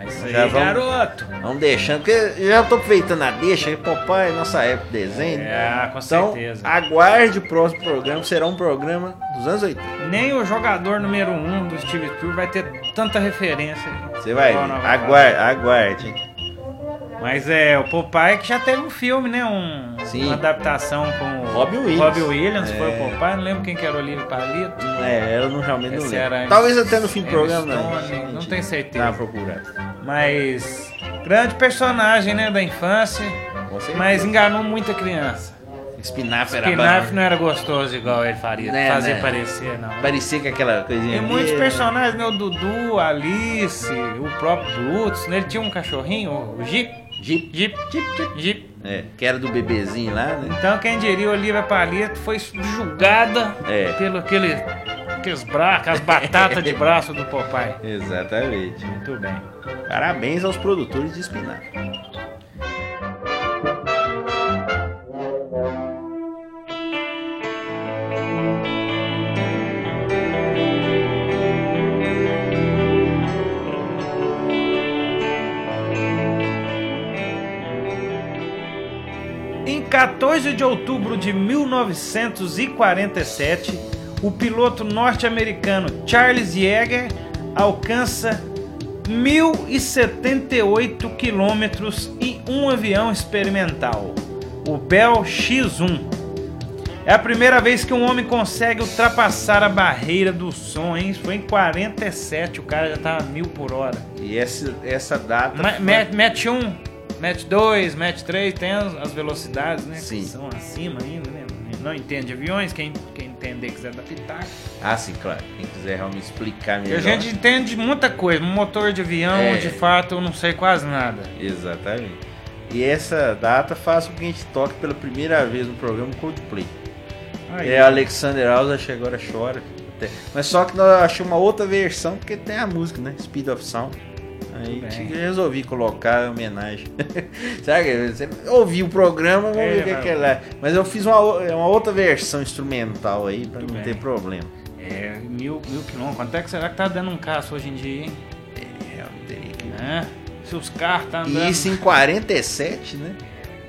[SPEAKER 1] Isso aí,
[SPEAKER 4] Já vamos-
[SPEAKER 1] garoto.
[SPEAKER 4] Vamos deixando, porque já tô aproveitando a deixa. aí, Popeye, nossa época de desenho.
[SPEAKER 1] É, com
[SPEAKER 4] Então,
[SPEAKER 1] certeza.
[SPEAKER 4] aguarde o próximo programa. Será um programa dos anos 80.
[SPEAKER 1] Nem o jogador número 1 um do Steve Spielberg vai ter tanta referência.
[SPEAKER 4] Você vai Aguarde, aguarde.
[SPEAKER 1] Mas é, o Popeye que já teve um filme, né? Um,
[SPEAKER 4] Sim.
[SPEAKER 1] uma adaptação com o
[SPEAKER 4] Robbie Williams.
[SPEAKER 1] Robbie Williams foi
[SPEAKER 4] É.
[SPEAKER 1] o Popeye. Não lembro quem que era o Olívio Palito.
[SPEAKER 4] É, eu não realmente não lembro. Talvez até no fim do programa, não.
[SPEAKER 1] Stone, não
[SPEAKER 4] Gente,
[SPEAKER 1] tenho certeza.
[SPEAKER 4] Dá uma procurada.
[SPEAKER 1] Mas grande personagem, né? Da infância.
[SPEAKER 4] Com.
[SPEAKER 1] Mas enganou muita criança.
[SPEAKER 4] espinafre era
[SPEAKER 1] Espinafre
[SPEAKER 4] bom.
[SPEAKER 1] não era gostoso igual ele faria,
[SPEAKER 4] Né,
[SPEAKER 1] fazia
[SPEAKER 4] né.
[SPEAKER 1] parecer, não.
[SPEAKER 4] Parecia que aquela coisinha.
[SPEAKER 1] Tem muitos personagens, né? O Dudu, a Alice, o próprio Brutus, né? Ele tinha um cachorrinho, o Jeep.
[SPEAKER 4] Jeep.
[SPEAKER 1] Jeep, Jeep, Jeep, Jeep.
[SPEAKER 4] É, que era do bebezinho lá, né?
[SPEAKER 1] Então quem diria Olivia Palito foi julgada
[SPEAKER 4] É.
[SPEAKER 1] pelo aquele, aqueles braços, as batatas de (laughs) braço do papai.
[SPEAKER 4] Exatamente.
[SPEAKER 1] Muito bem.
[SPEAKER 4] Parabéns aos produtores de espinafre.
[SPEAKER 1] 14 de outubro de 1947, o piloto norte-americano Charles Yeager alcança 1.078 quilômetros em um avião experimental, o Bell X-1. É a primeira vez que um homem consegue ultrapassar a barreira do som, hein? Foi em 47, o cara já tava mil por hora.
[SPEAKER 4] E essa, essa data.
[SPEAKER 1] Ma-
[SPEAKER 4] foi-
[SPEAKER 1] match 1, match 2, match 3 tem as, as velocidades, né?
[SPEAKER 4] Sim.
[SPEAKER 1] Que são acima ainda, né? Não entende aviões, quem, quem entender quiser pitaco.
[SPEAKER 4] Ah, sim, claro. Quem quiser realmente explicar melhor.
[SPEAKER 1] a gente entende muita coisa, motor de avião,
[SPEAKER 4] É.
[SPEAKER 1] de fato, eu não sei quase nada.
[SPEAKER 4] Exatamente. E essa data faz com que a gente toque pela primeira vez no programa Coldplay.
[SPEAKER 1] Aí,
[SPEAKER 4] É, Alexander House, acho que agora chora. Mas só que nós achamos uma outra versão, porque tem a música, né? Speed of Sound. Aí resolvi colocar em homenagem. (laughs) Sabe? Você ouviu o programa, vamos
[SPEAKER 1] É,
[SPEAKER 4] ver o que é que é lá. Mas eu fiz uma, o- uma outra versão instrumental aí, pra
[SPEAKER 1] Tudo
[SPEAKER 4] não
[SPEAKER 1] bem.
[SPEAKER 4] ter problema.
[SPEAKER 1] É, mil, mil quilômetros. Quanto é que será que tá dando um caço hoje em dia, hein?
[SPEAKER 4] É, eu teria que-
[SPEAKER 1] É, se os carros tá andando.
[SPEAKER 4] Isso em 47, né?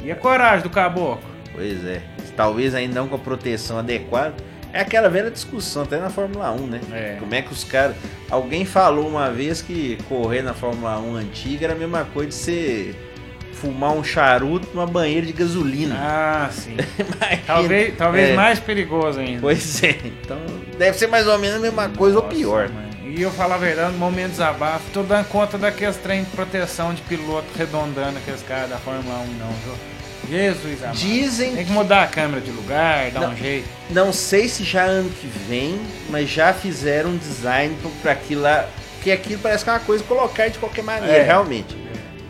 [SPEAKER 1] E a coragem do caboclo?
[SPEAKER 4] Pois é. Talvez ainda não com a proteção adequada. É aquela velha discussão, até na Fórmula 1, né?
[SPEAKER 1] É.
[SPEAKER 4] Como é que os caras. Alguém falou uma vez que correr na Fórmula 1 antiga era a mesma coisa de você fumar um charuto numa banheira de gasolina.
[SPEAKER 1] Ah, sim. (laughs) Talvez talvez
[SPEAKER 4] É,
[SPEAKER 1] mais perigoso ainda.
[SPEAKER 4] Pois é. Então deve ser mais ou menos a mesma coisa ou
[SPEAKER 1] Nossa,
[SPEAKER 4] pior.
[SPEAKER 1] mano. E eu falar a verdade, no momento de desabafo, tô dando conta daqueles trem de proteção de piloto redondando aqueles caras da Fórmula 1, não, viu? Jesus amado.
[SPEAKER 4] Dizem
[SPEAKER 1] Tem que mudar a câmera de lugar, dar
[SPEAKER 4] Não.
[SPEAKER 1] um jeito.
[SPEAKER 4] Não sei se já ano que vem, mas já fizeram um design pra aquilo lá. Que aquilo parece que é uma coisa colocar de qualquer maneira,
[SPEAKER 1] É.
[SPEAKER 4] realmente.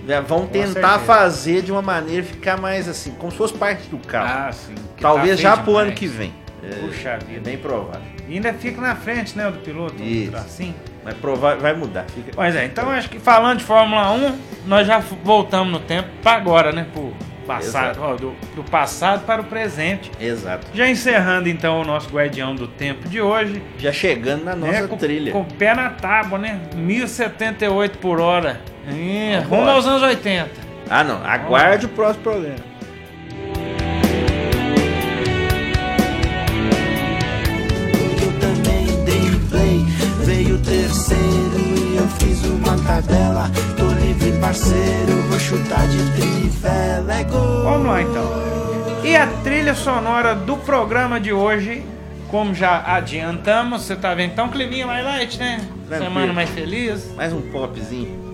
[SPEAKER 4] Já Vão tentar fazer de uma maneira ficar mais assim, como se fosse parte do carro.
[SPEAKER 1] Ah, sim. que
[SPEAKER 4] Talvez
[SPEAKER 1] tá
[SPEAKER 4] já pro ano
[SPEAKER 1] demais.
[SPEAKER 4] que vem. É,
[SPEAKER 1] Puxa
[SPEAKER 4] é
[SPEAKER 1] vida.
[SPEAKER 4] bem provável.
[SPEAKER 1] E ainda fica na frente, né, do piloto.
[SPEAKER 4] Isso.
[SPEAKER 1] Assim.
[SPEAKER 4] Mas provável vai mudar. Fica...
[SPEAKER 1] Pois é, então acho que falando de Fórmula 1, nós já voltamos no tempo para agora, né? Pro passado, ó, do, do passado para o presente.
[SPEAKER 4] Exato.
[SPEAKER 1] Já encerrando então o nosso guardião do tempo de hoje.
[SPEAKER 4] Já chegando na nossa
[SPEAKER 1] né, com,
[SPEAKER 4] trilha.
[SPEAKER 1] com o pé na tábua, né? 1078 por hora. É, rumo aos anos 80.
[SPEAKER 4] Ah, não. Aguarde o próximo programa.
[SPEAKER 6] Eu também dei play, veio o terceiro e eu fiz uma tabela. Parceiro, vou chutar de trivela. É gol.
[SPEAKER 1] Vamos lá então. E a trilha sonora do programa de hoje, como já adiantamos, você tá vendo então climinha mais light, né?
[SPEAKER 4] Tranquilo.
[SPEAKER 1] Semana mais feliz.
[SPEAKER 4] Mais um popzinho.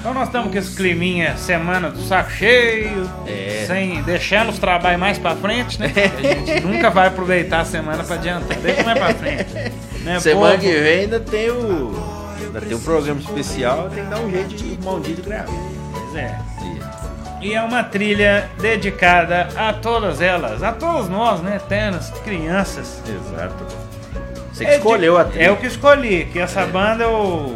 [SPEAKER 1] Então nós estamos com esse climinha semana do saco cheio,
[SPEAKER 4] É.
[SPEAKER 1] sem deixando os trabalhos mais pra frente, né? A gente nunca vai aproveitar a semana pra adiantar, deixa mais pra frente. Né,
[SPEAKER 4] Semana
[SPEAKER 1] povo?
[SPEAKER 4] que vem ainda tem o. Ainda tem um programa especial, tem que dar um jeito de de gravar.
[SPEAKER 1] Pois é. E é uma trilha dedicada a todas elas, a todos nós, né? Eternas crianças.
[SPEAKER 4] Exato. Você que
[SPEAKER 1] É
[SPEAKER 4] escolheu
[SPEAKER 1] de-
[SPEAKER 4] a trilha.
[SPEAKER 1] É o que escolhi, que essa banda eu.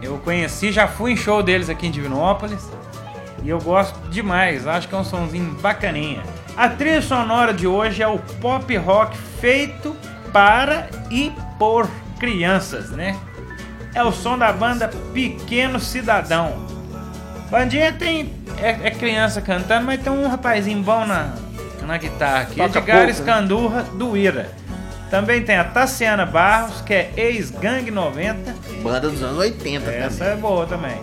[SPEAKER 1] Eu conheci, já fui em show deles aqui em Divinópolis. E eu gosto demais, acho que é um sonzinho bacaninha. A trilha sonora de hoje é o pop rock feito para e por crianças, né? É o som da banda Pequeno Cidadão. Bandinha tem. É, é criança cantando, mas tem um rapazinho bom na, na guitarra aqui.
[SPEAKER 4] Toca
[SPEAKER 1] Edgar
[SPEAKER 4] pouco, né?
[SPEAKER 1] Escandurra do Ira. Também tem a Tassiana Barros, que é ex-Gang 90.
[SPEAKER 4] Banda dos anos 80
[SPEAKER 1] Essa
[SPEAKER 4] também.
[SPEAKER 1] é boa também.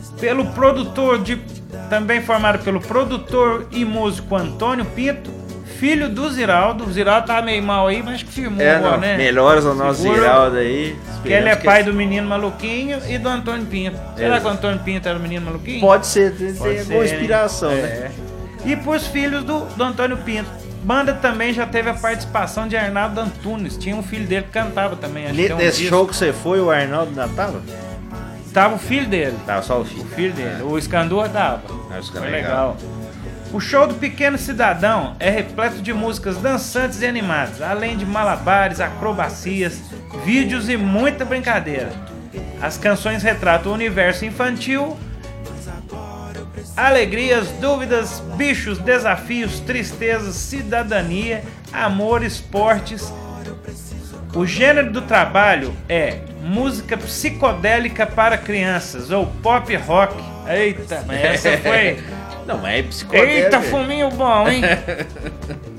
[SPEAKER 4] Isso.
[SPEAKER 1] Pelo produtor de. Também formado pelo produtor e músico Antônio Pinto, filho do Ziraldo. O Ziraldo tá meio mal aí, mas que firmou
[SPEAKER 4] É,
[SPEAKER 1] agora,
[SPEAKER 4] não,
[SPEAKER 1] né?
[SPEAKER 4] melhoras ao nosso
[SPEAKER 1] Segura-
[SPEAKER 4] Ziraldo aí.
[SPEAKER 1] Que ele é pai do menino maluquinho e do Antônio Pinto. Será que o Antônio Pinto era o menino maluquinho?
[SPEAKER 4] Pode ser, tem,
[SPEAKER 1] Pode
[SPEAKER 4] tem
[SPEAKER 1] ser,
[SPEAKER 4] boa
[SPEAKER 1] hein?
[SPEAKER 4] inspiração,
[SPEAKER 1] É.
[SPEAKER 4] né?
[SPEAKER 1] E pros filhos do, do Antônio Pinto. Banda também já teve a participação de Arnaldo Antunes. Tinha um filho dele que cantava também. Acho um
[SPEAKER 4] Nesse
[SPEAKER 1] disco.
[SPEAKER 4] show que você foi, o Arnaldo ainda tava?
[SPEAKER 1] Tava o filho dele.
[SPEAKER 4] Tava só o filho.
[SPEAKER 1] O filho dele. O Escandor tava.
[SPEAKER 4] É
[SPEAKER 1] Foi
[SPEAKER 4] legal.
[SPEAKER 1] legal. O show do Pequeno Cidadão é repleto de músicas dançantes e animadas, além de malabares, acrobacias, vídeos e muita brincadeira. As canções retratam o universo infantil, alegrias, dúvidas, bichos, desafios, tristezas, cidadania, amor, esportes. O gênero do trabalho é música psicodélica para crianças ou pop rock. Eita, mas essa foi. (laughs)
[SPEAKER 4] Não, mas é psicodélico.
[SPEAKER 1] Eita, fuminho bom, hein? (laughs)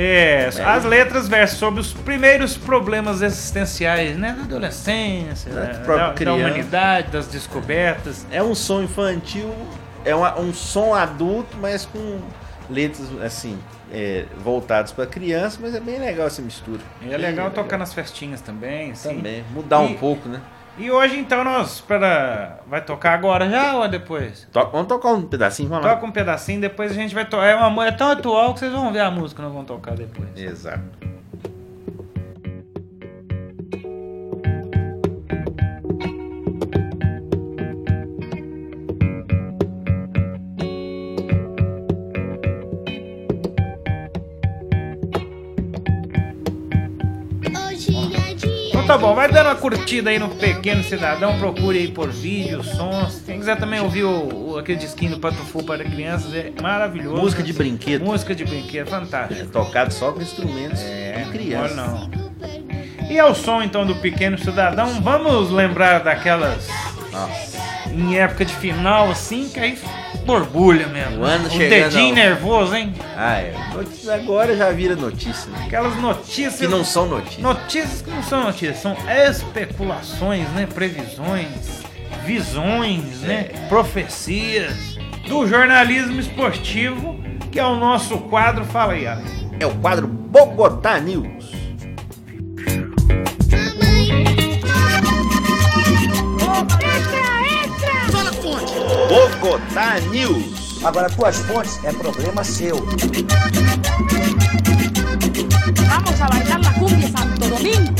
[SPEAKER 1] É, as letras versam sobre os primeiros problemas existenciais, né? Da adolescência,
[SPEAKER 4] Da
[SPEAKER 1] da, da- humanidade, das descobertas.
[SPEAKER 4] É um som infantil, é uma- um som adulto, mas com letras assim, é, voltadas para criança, mas é bem legal essa mistura.
[SPEAKER 1] E é legal tocar nas festinhas também, assim.
[SPEAKER 4] também. Mudar um
[SPEAKER 1] E-
[SPEAKER 4] pouco, né?
[SPEAKER 1] E hoje, então, nós para vai tocar agora já ou é depois?
[SPEAKER 4] Vamos tocar um pedacinho, vamos lá.
[SPEAKER 1] Toca um pedacinho, depois a gente vai tocar. É, uma, é tão atual que vocês vão ver a música que nós vamos tocar depois.
[SPEAKER 4] Exato.
[SPEAKER 1] Tá bom, vai dando uma curtida aí no Pequeno Cidadão, procure aí por vídeos, sons. Quem quiser também ouvir o, o- aquele disquinho do Patufu para crianças, é maravilhoso.
[SPEAKER 4] Música de brinquedo.
[SPEAKER 1] Música de brinquedo, fantástico.
[SPEAKER 4] Tocado só com instrumentos
[SPEAKER 1] É,
[SPEAKER 4] de criança.
[SPEAKER 1] não. E ao som então do Pequeno Cidadão, vamos lembrar daquelas
[SPEAKER 4] Nossa.
[SPEAKER 1] em época de final assim, que aí borbulha mesmo.
[SPEAKER 4] O ano chegando
[SPEAKER 1] dedinho
[SPEAKER 4] ao-
[SPEAKER 1] nervoso, hein?
[SPEAKER 4] Ah, é. Notícia agora já vira notícia. Né?
[SPEAKER 1] Aquelas notícias
[SPEAKER 4] Que não são notícias.
[SPEAKER 1] Notícias que não são notícias, são especulações, né? Previsões, visões, né? Profecias do jornalismo esportivo, que é o nosso quadro. Fala aí, Alex.
[SPEAKER 4] É o quadro Bogotá News. Bogotá News.
[SPEAKER 7] Agora, tuas fontes é problema seu.
[SPEAKER 8] Vamos a bailar la cumbia Santo Domingo.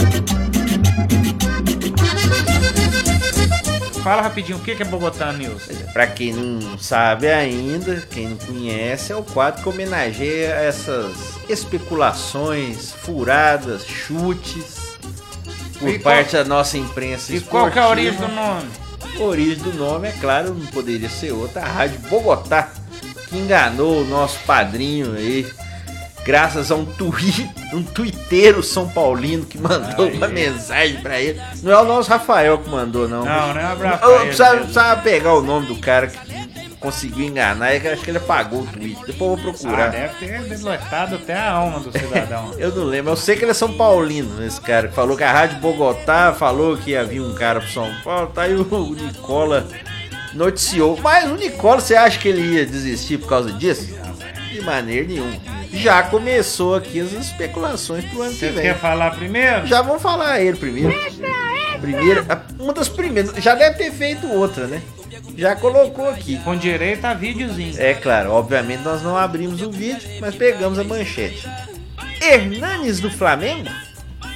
[SPEAKER 1] Fala rapidinho, o que é Bogotá News?
[SPEAKER 4] Pra quem não sabe ainda, quem não conhece, é o quadro que homenageia essas especulações, furadas, chutes por
[SPEAKER 1] E qual-
[SPEAKER 4] parte da nossa imprensa
[SPEAKER 1] E qual que é a origem do nome?
[SPEAKER 4] Origem do nome, é claro, não poderia ser outra, a Rádio Bogotá, que enganou o nosso padrinho aí, graças a um tweet, um tuiteiro São Paulino que mandou uma mensagem pra ele. Não é o nosso Rafael que mandou, não.
[SPEAKER 1] Não, né? Um abraço
[SPEAKER 4] Eu
[SPEAKER 1] pra ele
[SPEAKER 4] precisava, precisava pegar o nome do cara que conseguiu enganar, é que eu acho que ele apagou o tweet. Depois eu vou
[SPEAKER 1] Ah,
[SPEAKER 4] procurar.
[SPEAKER 1] deve ter deletado até a alma do cidadão. (laughs)
[SPEAKER 4] Eu não lembro, eu sei que ele é São Paulino, esse cara, que falou que a Rádio Bogotá falou que havia um cara pro São Paulo, tá aí o Nicola noticiou. Mas o Nicola, você acha que ele ia desistir por causa disso? De maneira nenhuma. Já começou aqui as especulações pro ano que
[SPEAKER 1] Você
[SPEAKER 4] vem.
[SPEAKER 1] quer falar primeiro?
[SPEAKER 4] Já vamos falar ele primeiro. Primeira, uma das primeiras, já deve ter feito outra, né? Já colocou aqui.
[SPEAKER 1] Com direito a videozinho.
[SPEAKER 4] É claro, obviamente nós não abrimos o vídeo, mas pegamos a manchete. Hernanes do Flamengo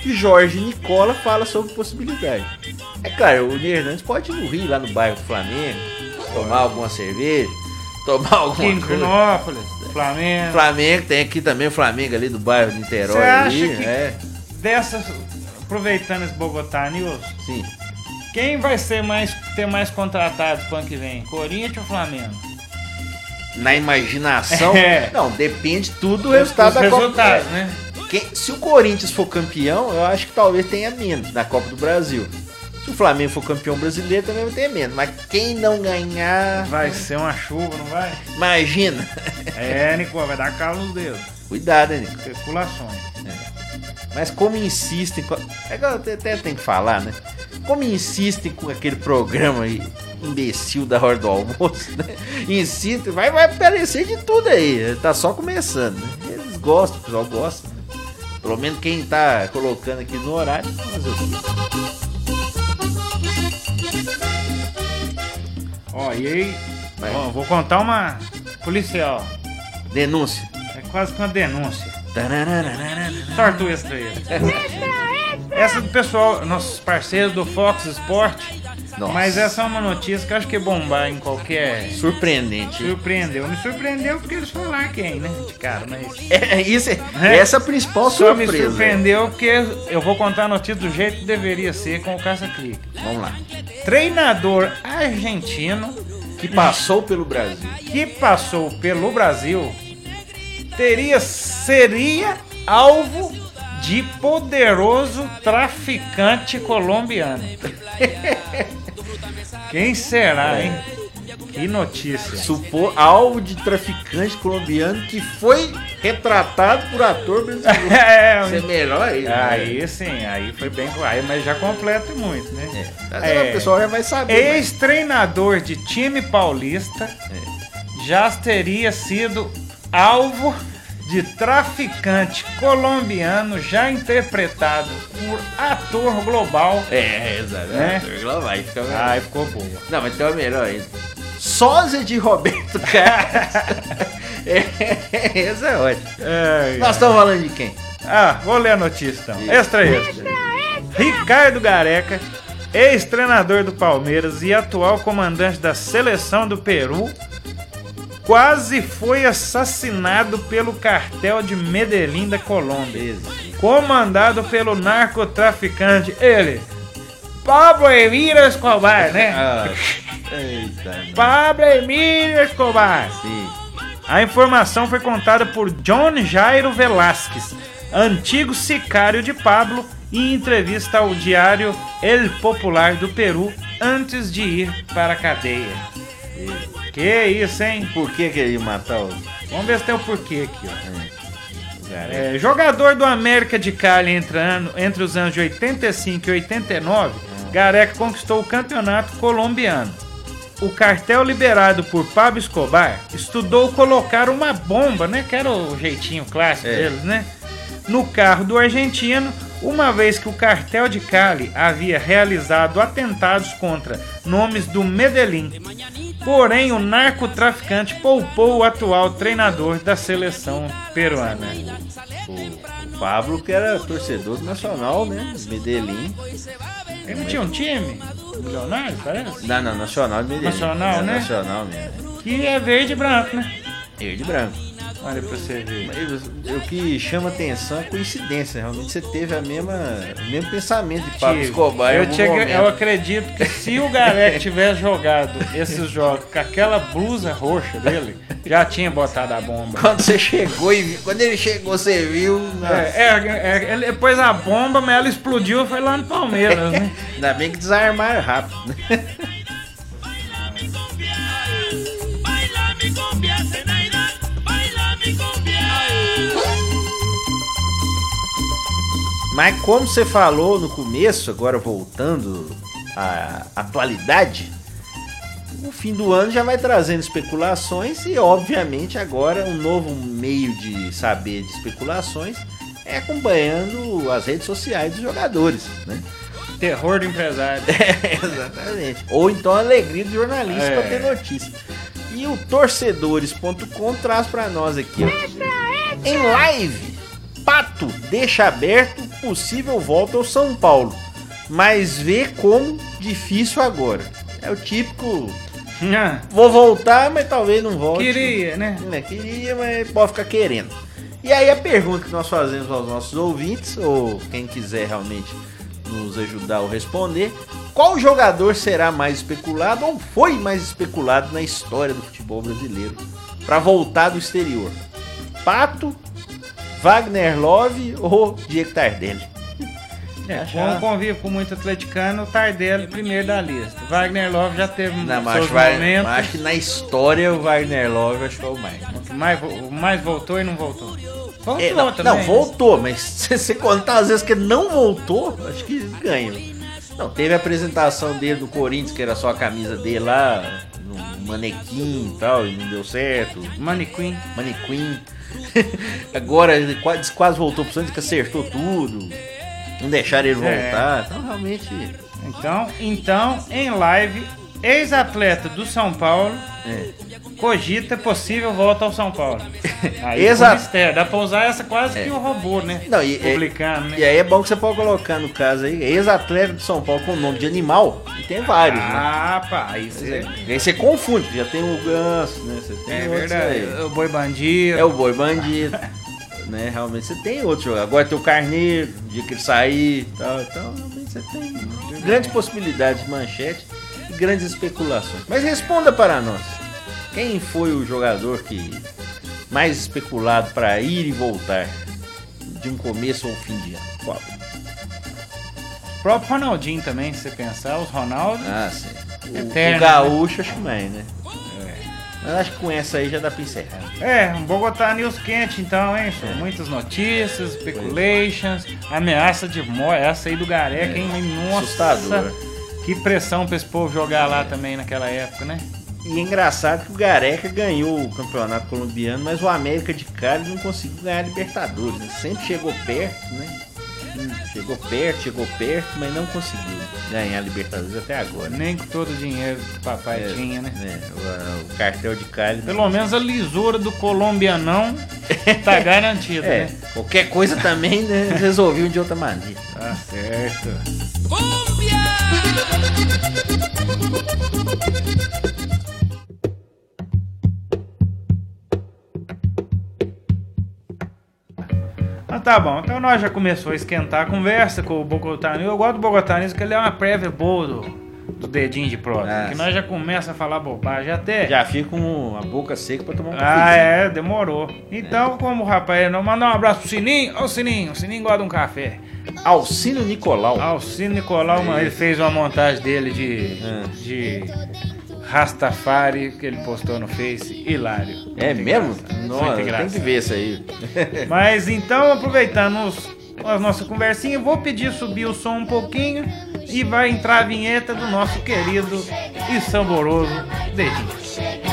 [SPEAKER 4] e Jorge Nicola fala sobre possibilidade. É claro, o Hernandes pode ir no Rio, lá no bairro do Flamengo, tomar alguma cerveja, tomar alguma
[SPEAKER 1] em
[SPEAKER 4] coisa.
[SPEAKER 1] Flamengo.
[SPEAKER 4] Flamengo, tem aqui também o Flamengo ali do bairro de Niterói.
[SPEAKER 1] Você acha
[SPEAKER 4] ali,
[SPEAKER 1] que-
[SPEAKER 4] é,
[SPEAKER 1] Dessas, aproveitando esse Bogotá News,
[SPEAKER 4] sim.
[SPEAKER 1] Quem vai ser mais, ter mais contratados pro ano que vem? Corinthians ou Flamengo?
[SPEAKER 4] Na imaginação, (laughs)
[SPEAKER 1] É.
[SPEAKER 4] não, depende tudo do resultado
[SPEAKER 1] Os
[SPEAKER 4] da Copa.
[SPEAKER 1] resultados,
[SPEAKER 4] é.
[SPEAKER 1] né?
[SPEAKER 4] Quem- se o Corinthians for campeão, eu acho que talvez tenha menos na Copa do Brasil. Se o Flamengo for campeão brasileiro, também vai ter menos. Mas quem não ganhar,
[SPEAKER 1] Vai ser uma chuva, não vai?
[SPEAKER 4] imagina.
[SPEAKER 1] É, Nicola, vai dar calo nos dedos.
[SPEAKER 4] Cuidado, hein, Nico?
[SPEAKER 1] Especulações.
[SPEAKER 4] Mas como insistem. Com... É até, tenho que falar, né? Como insistem com aquele programa aí, imbecil da hora do almoço, né? Insistem, vai, vai aparecer de tudo aí. Tá só começando, né? Eles gostam, o pessoal gosta. Pelo menos quem tá colocando aqui no horário, fazer o quê?
[SPEAKER 1] Ó, e aí, ó, vou contar uma policial.
[SPEAKER 4] Denúncia.
[SPEAKER 1] É quase que uma denúncia.
[SPEAKER 4] Tararararara.
[SPEAKER 1] Sorte o extra aí. Essa do pessoal, nossos parceiros do Fox Sport.
[SPEAKER 4] Nossa.
[SPEAKER 1] Mas essa é uma notícia que eu acho que é bombar em qualquer.
[SPEAKER 4] Surpreendente.
[SPEAKER 1] Surpreendeu. Me surpreendeu porque eles falaram quem, né? De cara, mas.
[SPEAKER 4] É, isso é,
[SPEAKER 1] É.
[SPEAKER 4] essa é a principal
[SPEAKER 1] Só me
[SPEAKER 4] surpresa.
[SPEAKER 1] surpreendeu porque eu vou contar a notícia do jeito que deveria ser com o Caça Clique.
[SPEAKER 4] Vamos lá.
[SPEAKER 1] Treinador argentino
[SPEAKER 4] Que passou pelo Brasil.
[SPEAKER 1] que passou pelo Brasil teria seria alvo de poderoso traficante colombiano. (laughs) Quem será, hein? Que notícia.
[SPEAKER 4] Supor alvo de traficante colombiano que foi retratado por ator brasileiro. (laughs)
[SPEAKER 1] É,
[SPEAKER 4] Isso é melhor aí. né?
[SPEAKER 1] aí sim, aí foi bem claro, mas já completa muito, né?
[SPEAKER 4] É. O pessoal já vai saber. mas-
[SPEAKER 1] Ex-treinador de time paulista já teria sido alvo de traficante colombiano já interpretado por ator global.
[SPEAKER 4] É, exato.
[SPEAKER 1] Né?
[SPEAKER 4] Lá vai, fica melhor.
[SPEAKER 1] Ai, ficou boa.
[SPEAKER 4] Não, mas tem uma melhor ainda. Sósia de Roberto (laughs) Carlos. é, essa é ótima.
[SPEAKER 1] Ai,
[SPEAKER 4] Nós estamos falando de quem?
[SPEAKER 1] Ah, vou ler a notícia então. Extra, extra. Ricardo Gareca, ex-treinador do Palmeiras e atual comandante da seleção do Peru, quase foi assassinado pelo cartel de Medellín da Colômbia, comandado pelo narcotraficante, ele, Pablo Emílio Escobar, né? (laughs)
[SPEAKER 4] Ah, eita.
[SPEAKER 1] Pablo Emílio Escobar.
[SPEAKER 4] Sim.
[SPEAKER 1] A informação foi contada por John Jairo Velasquez, antigo sicário de Pablo, em entrevista ao diário El Popular do Peru antes de ir para a cadeia. Que isso, hein?
[SPEAKER 4] Por que que ele ia matar o...
[SPEAKER 1] Vamos ver se tem o porquê aqui, ó. É, jogador do América de Cali entre, ano- entre os anos de 85 e 89, Gareca conquistou o campeonato colombiano. O cartel liberado por Pablo Escobar estudou colocar uma bomba, né? Que era o jeitinho clássico
[SPEAKER 4] É.
[SPEAKER 1] deles, né? No carro do argentino, uma vez que o cartel de Cali havia realizado atentados contra nomes do Medellín. Porém, o narcotraficante poupou o atual treinador da seleção peruana.
[SPEAKER 4] O Pablo, que era torcedor do Nacional, né? Medellín.
[SPEAKER 1] Ele não tinha um time? Milionário, parece?
[SPEAKER 4] Não, não, Nacional de Medellín.
[SPEAKER 1] Nacional,
[SPEAKER 4] É,
[SPEAKER 1] né?
[SPEAKER 4] Nacional mesmo.
[SPEAKER 1] Que é verde e branco, né?
[SPEAKER 4] Verde e branco.
[SPEAKER 1] Olha pra você ver.
[SPEAKER 4] Mas O que chama atenção é coincidência. Realmente você teve a mesma, o mesmo pensamento de Pablo. Escobar.
[SPEAKER 1] eu, tinha- eu acredito que se o Gareca tivesse jogado esses jogos com aquela blusa roxa dele, já tinha botado a bomba.
[SPEAKER 4] Quando você chegou e quando ele chegou, você viu.
[SPEAKER 1] É, é, é, ele depois a bomba, mas ela explodiu e foi lá no Palmeiras, né?
[SPEAKER 4] Ainda bem que desarmaram rápido. Mas como você falou no começo, agora voltando à atualidade, o fim do ano já vai trazendo especulações e, obviamente, agora um novo meio de saber de especulações é acompanhando as redes sociais dos jogadores, né?
[SPEAKER 1] Terror do empresário. (laughs)
[SPEAKER 4] Exatamente. Ou então a alegria do jornalista
[SPEAKER 1] É.
[SPEAKER 4] para ter notícia. E o torcedores.com traz para nós aqui, ó. Em live, Pato deixa aberto possível volta ao São Paulo, mas vê como difícil agora. É o típico,
[SPEAKER 1] Ah,
[SPEAKER 4] vou voltar, mas talvez não volte.
[SPEAKER 1] Queria, né?
[SPEAKER 4] É, queria, mas pode ficar querendo. E aí a pergunta que nós fazemos aos nossos ouvintes, ou quem quiser realmente nos ajudar ou responder, qual jogador será mais especulado ou foi mais especulado na história do futebol brasileiro para voltar do exterior? Pato, Wagner Love ou Diego Tardelli?
[SPEAKER 1] É, como convive com muito atleticano, o Tardelli primeiro da lista. Wagner Love já teve
[SPEAKER 4] Não, mas
[SPEAKER 1] seus
[SPEAKER 4] acho, vai-
[SPEAKER 1] momentos.
[SPEAKER 4] mas acho que na história o Wagner Love acho que é o mais.
[SPEAKER 1] que mais, mais voltou e não voltou. Voltou
[SPEAKER 4] É, não,
[SPEAKER 1] também.
[SPEAKER 4] não, voltou, mas (laughs) se você contar as vezes que ele não voltou, acho que ganha. Não, teve a apresentação dele do Corinthians, que era só a camisa dele lá, no manequim e tal, e não deu certo.
[SPEAKER 1] Manequim.
[SPEAKER 4] Manequim. (laughs) Agora ele quase, quase voltou pro Santos, que acertou tudo. Não deixaram ele
[SPEAKER 1] É.
[SPEAKER 4] voltar. Então, realmente.
[SPEAKER 1] Então, então, em live, ex-atleta do São Paulo
[SPEAKER 4] É.
[SPEAKER 1] cogita possível volta ao São Paulo. (laughs) Aí
[SPEAKER 4] Exato.
[SPEAKER 1] Mistério. Dá pra usar essa quase
[SPEAKER 4] É.
[SPEAKER 1] que o robô, né?
[SPEAKER 4] Não, e, é-
[SPEAKER 1] Publicando, né?
[SPEAKER 4] e aí é bom que você pode colocar no caso aí, ex-atleta de São Paulo com nome de animal, e tem vários, né?
[SPEAKER 1] Ah, pá, aí você...
[SPEAKER 4] E aí você confunde, já tem o ganso, né? Você tem
[SPEAKER 1] É verdade.
[SPEAKER 4] aí.
[SPEAKER 1] O boi bandido.
[SPEAKER 4] É o boi bandido. (laughs) né? Realmente você tem outro. Agora tem o carneiro, o dia que ele sair e tal. Então, realmente você tem grandes possibilidades de manchete e grandes especulações. Mas responda para nós. Quem foi o jogador que mais especulado para ir e voltar de um começo ao fim de ano? Qual?
[SPEAKER 1] O próprio Ronaldinho também, se você pensar, os Ronaldo.
[SPEAKER 4] Ah, sim. O,
[SPEAKER 1] Eterno,
[SPEAKER 4] o gaúcho acho que mais, né? Mas acho que com essa aí já dá pra encerrar.
[SPEAKER 1] É, um Bogotá News quente então, hein? São muitas notícias, speculations, ameaça de morte. Essa aí do Gareca, hein? Nossa,
[SPEAKER 4] Assustador.
[SPEAKER 1] que pressão pra esse povo jogar lá também naquela época, né?
[SPEAKER 4] E é engraçado que o Gareca ganhou o campeonato colombiano, mas o América de Cali não conseguiu ganhar a Libertadores. Né? Sempre chegou perto, né? Chegou perto, chegou perto, mas não conseguiu ganhar a Libertadores até agora. né?
[SPEAKER 1] Nem com todo o dinheiro que o papai
[SPEAKER 4] É,
[SPEAKER 1] tinha, né?
[SPEAKER 4] é, o, o cartel de Cali.
[SPEAKER 1] Pelo menos a lisura do colombianão (laughs) tá garantida,
[SPEAKER 4] É,
[SPEAKER 1] né?
[SPEAKER 4] qualquer coisa também né, resolviam de outra maneira.
[SPEAKER 1] Tá certo. Ah, tá bom. Então nós já começou a esquentar a conversa com o Bogotá News. Eu gosto do Bogotá News porque ele é uma prévia boa do, do dedinho de prosa.
[SPEAKER 4] Ah,
[SPEAKER 1] que
[SPEAKER 4] sim.
[SPEAKER 1] nós já começa a falar bobagem até.
[SPEAKER 4] Já fica com a boca seca pra tomar um
[SPEAKER 1] Ah,
[SPEAKER 4] cafezinho.
[SPEAKER 1] é, demorou. Então, como o rapaz não mandar um abraço pro Sininho, ô Sininho, o Sininho gosta de um café.
[SPEAKER 4] Alcino Nicolau.
[SPEAKER 1] Alcino Nicolau, mano, ele fez uma montagem dele de,
[SPEAKER 4] Ah.
[SPEAKER 1] de Rastafari que ele postou no Face, hilário.
[SPEAKER 4] É mesmo?
[SPEAKER 1] engraçado,
[SPEAKER 4] Nossa, tem que ver isso aí. (laughs) (laughs)
[SPEAKER 1] Mas então, aproveitando os- a nossa conversinha, vou pedir subir o som um pouquinho e vai entrar a vinheta do nosso querido e saboroso dedinho.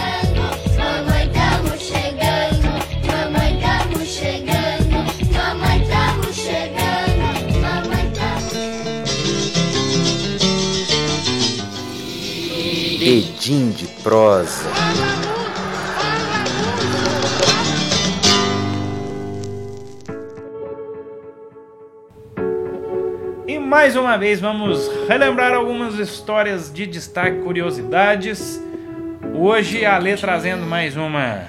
[SPEAKER 4] Edim de prosa.
[SPEAKER 1] E mais uma vez vamos relembrar algumas histórias de destaque, curiosidades. Hoje a Lê trazendo mais uma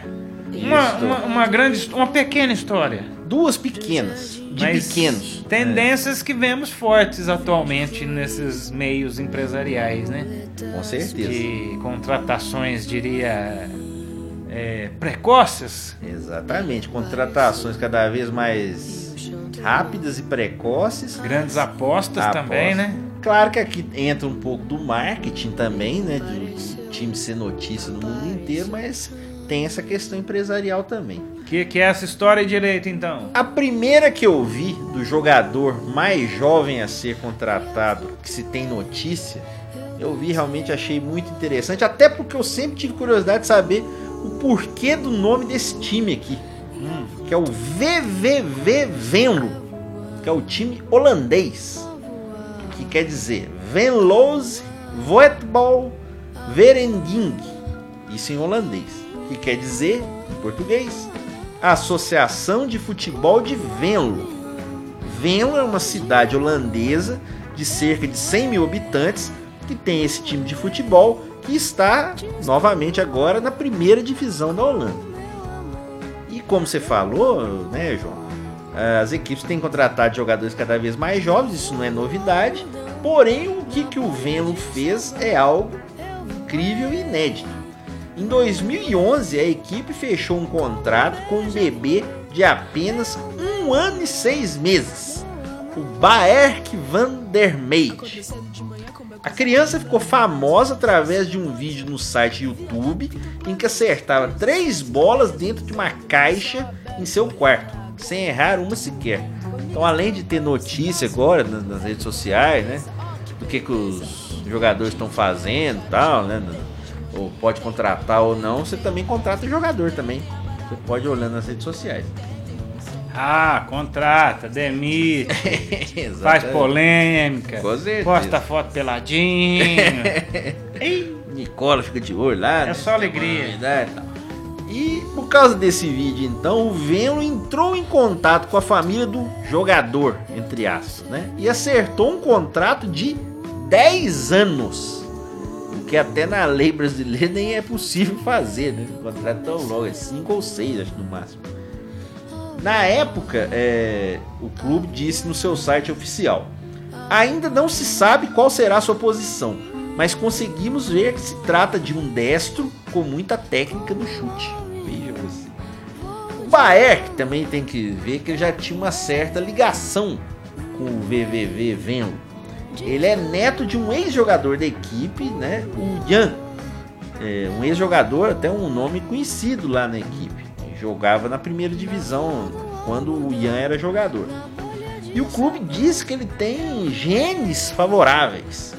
[SPEAKER 1] uma, uma, uma grande, uma pequena história.
[SPEAKER 4] Duas pequenas, de
[SPEAKER 1] mas
[SPEAKER 4] pequenos.
[SPEAKER 1] Tendências que vemos fortes atualmente nesses meios empresariais, né?
[SPEAKER 4] É, com certeza.
[SPEAKER 1] De contratações, diria, é, precoces.
[SPEAKER 4] Exatamente, contratações cada vez mais rápidas e precoces.
[SPEAKER 1] Grandes apostas
[SPEAKER 4] Aposta.
[SPEAKER 1] também, né?
[SPEAKER 4] Claro que aqui entra um pouco do marketing também, né? De time ser notícia no mundo inteiro, mas tem essa questão empresarial também.
[SPEAKER 1] Que, que é essa história direito, então?
[SPEAKER 4] A primeira que eu vi do jogador mais jovem a ser contratado, que se tem notícia, eu vi realmente achei muito interessante, até porque eu sempre tive curiosidade de saber o porquê do nome desse time aqui,
[SPEAKER 1] Hum,
[SPEAKER 4] que é o VVV Venlo, que é o time holandês, que quer dizer Venloze Voetbal Vereniging, isso em holandês, que quer dizer, em português, Associação de Futebol de Venlo. Venlo é uma cidade holandesa de cerca de 100 mil habitantes que tem esse time de futebol que está novamente agora na primeira divisão da Holanda. E como você falou, né, João? As equipes têm contratado jogadores cada vez mais jovens, isso não é novidade. Porém, o que, que o Venlo fez é algo incrível e inédito. Em 2011, a equipe fechou um contrato com um bebê de apenas um ano e seis meses, o Baerk van der. A criança ficou famosa através de um vídeo no site YouTube em que acertava três bolas dentro de uma caixa em seu quarto, sem errar uma sequer. Então, além de ter notícia agora nas, redes sociais, né, do que, que os jogadores estão fazendo, tal, né, ou pode contratar ou não, você também contrata o jogador também. Você pode ir olhando nas redes sociais.
[SPEAKER 1] Ah, contrata, demite, (laughs) faz polêmica, posta foto peladinho. (laughs)
[SPEAKER 4] Nicola fica de olho lá.
[SPEAKER 1] É
[SPEAKER 4] né?
[SPEAKER 1] só alegria.
[SPEAKER 4] Né, e tal. E por causa desse vídeo, então, o Venlo entrou em contato com a família do jogador, entre aspas, né? E acertou um contrato de 10 anos. Que até na lei brasileira nem é possível fazer, né? Um contrato tão longo, é 5 ou 6, acho no máximo. Na época, é, o clube disse no seu site oficial: Ainda não se sabe qual será a sua posição, mas conseguimos ver que se trata de um destro com muita técnica no chute. Veja você. O Baer, também tem que ver que já tinha uma certa ligação com o VVV Venlo. Ele é neto de um ex-jogador da equipe, né? O Jan. É, um ex-jogador, até um nome conhecido lá na equipe. Jogava na primeira divisão quando o Ian era jogador. E o clube diz que ele tem genes favoráveis.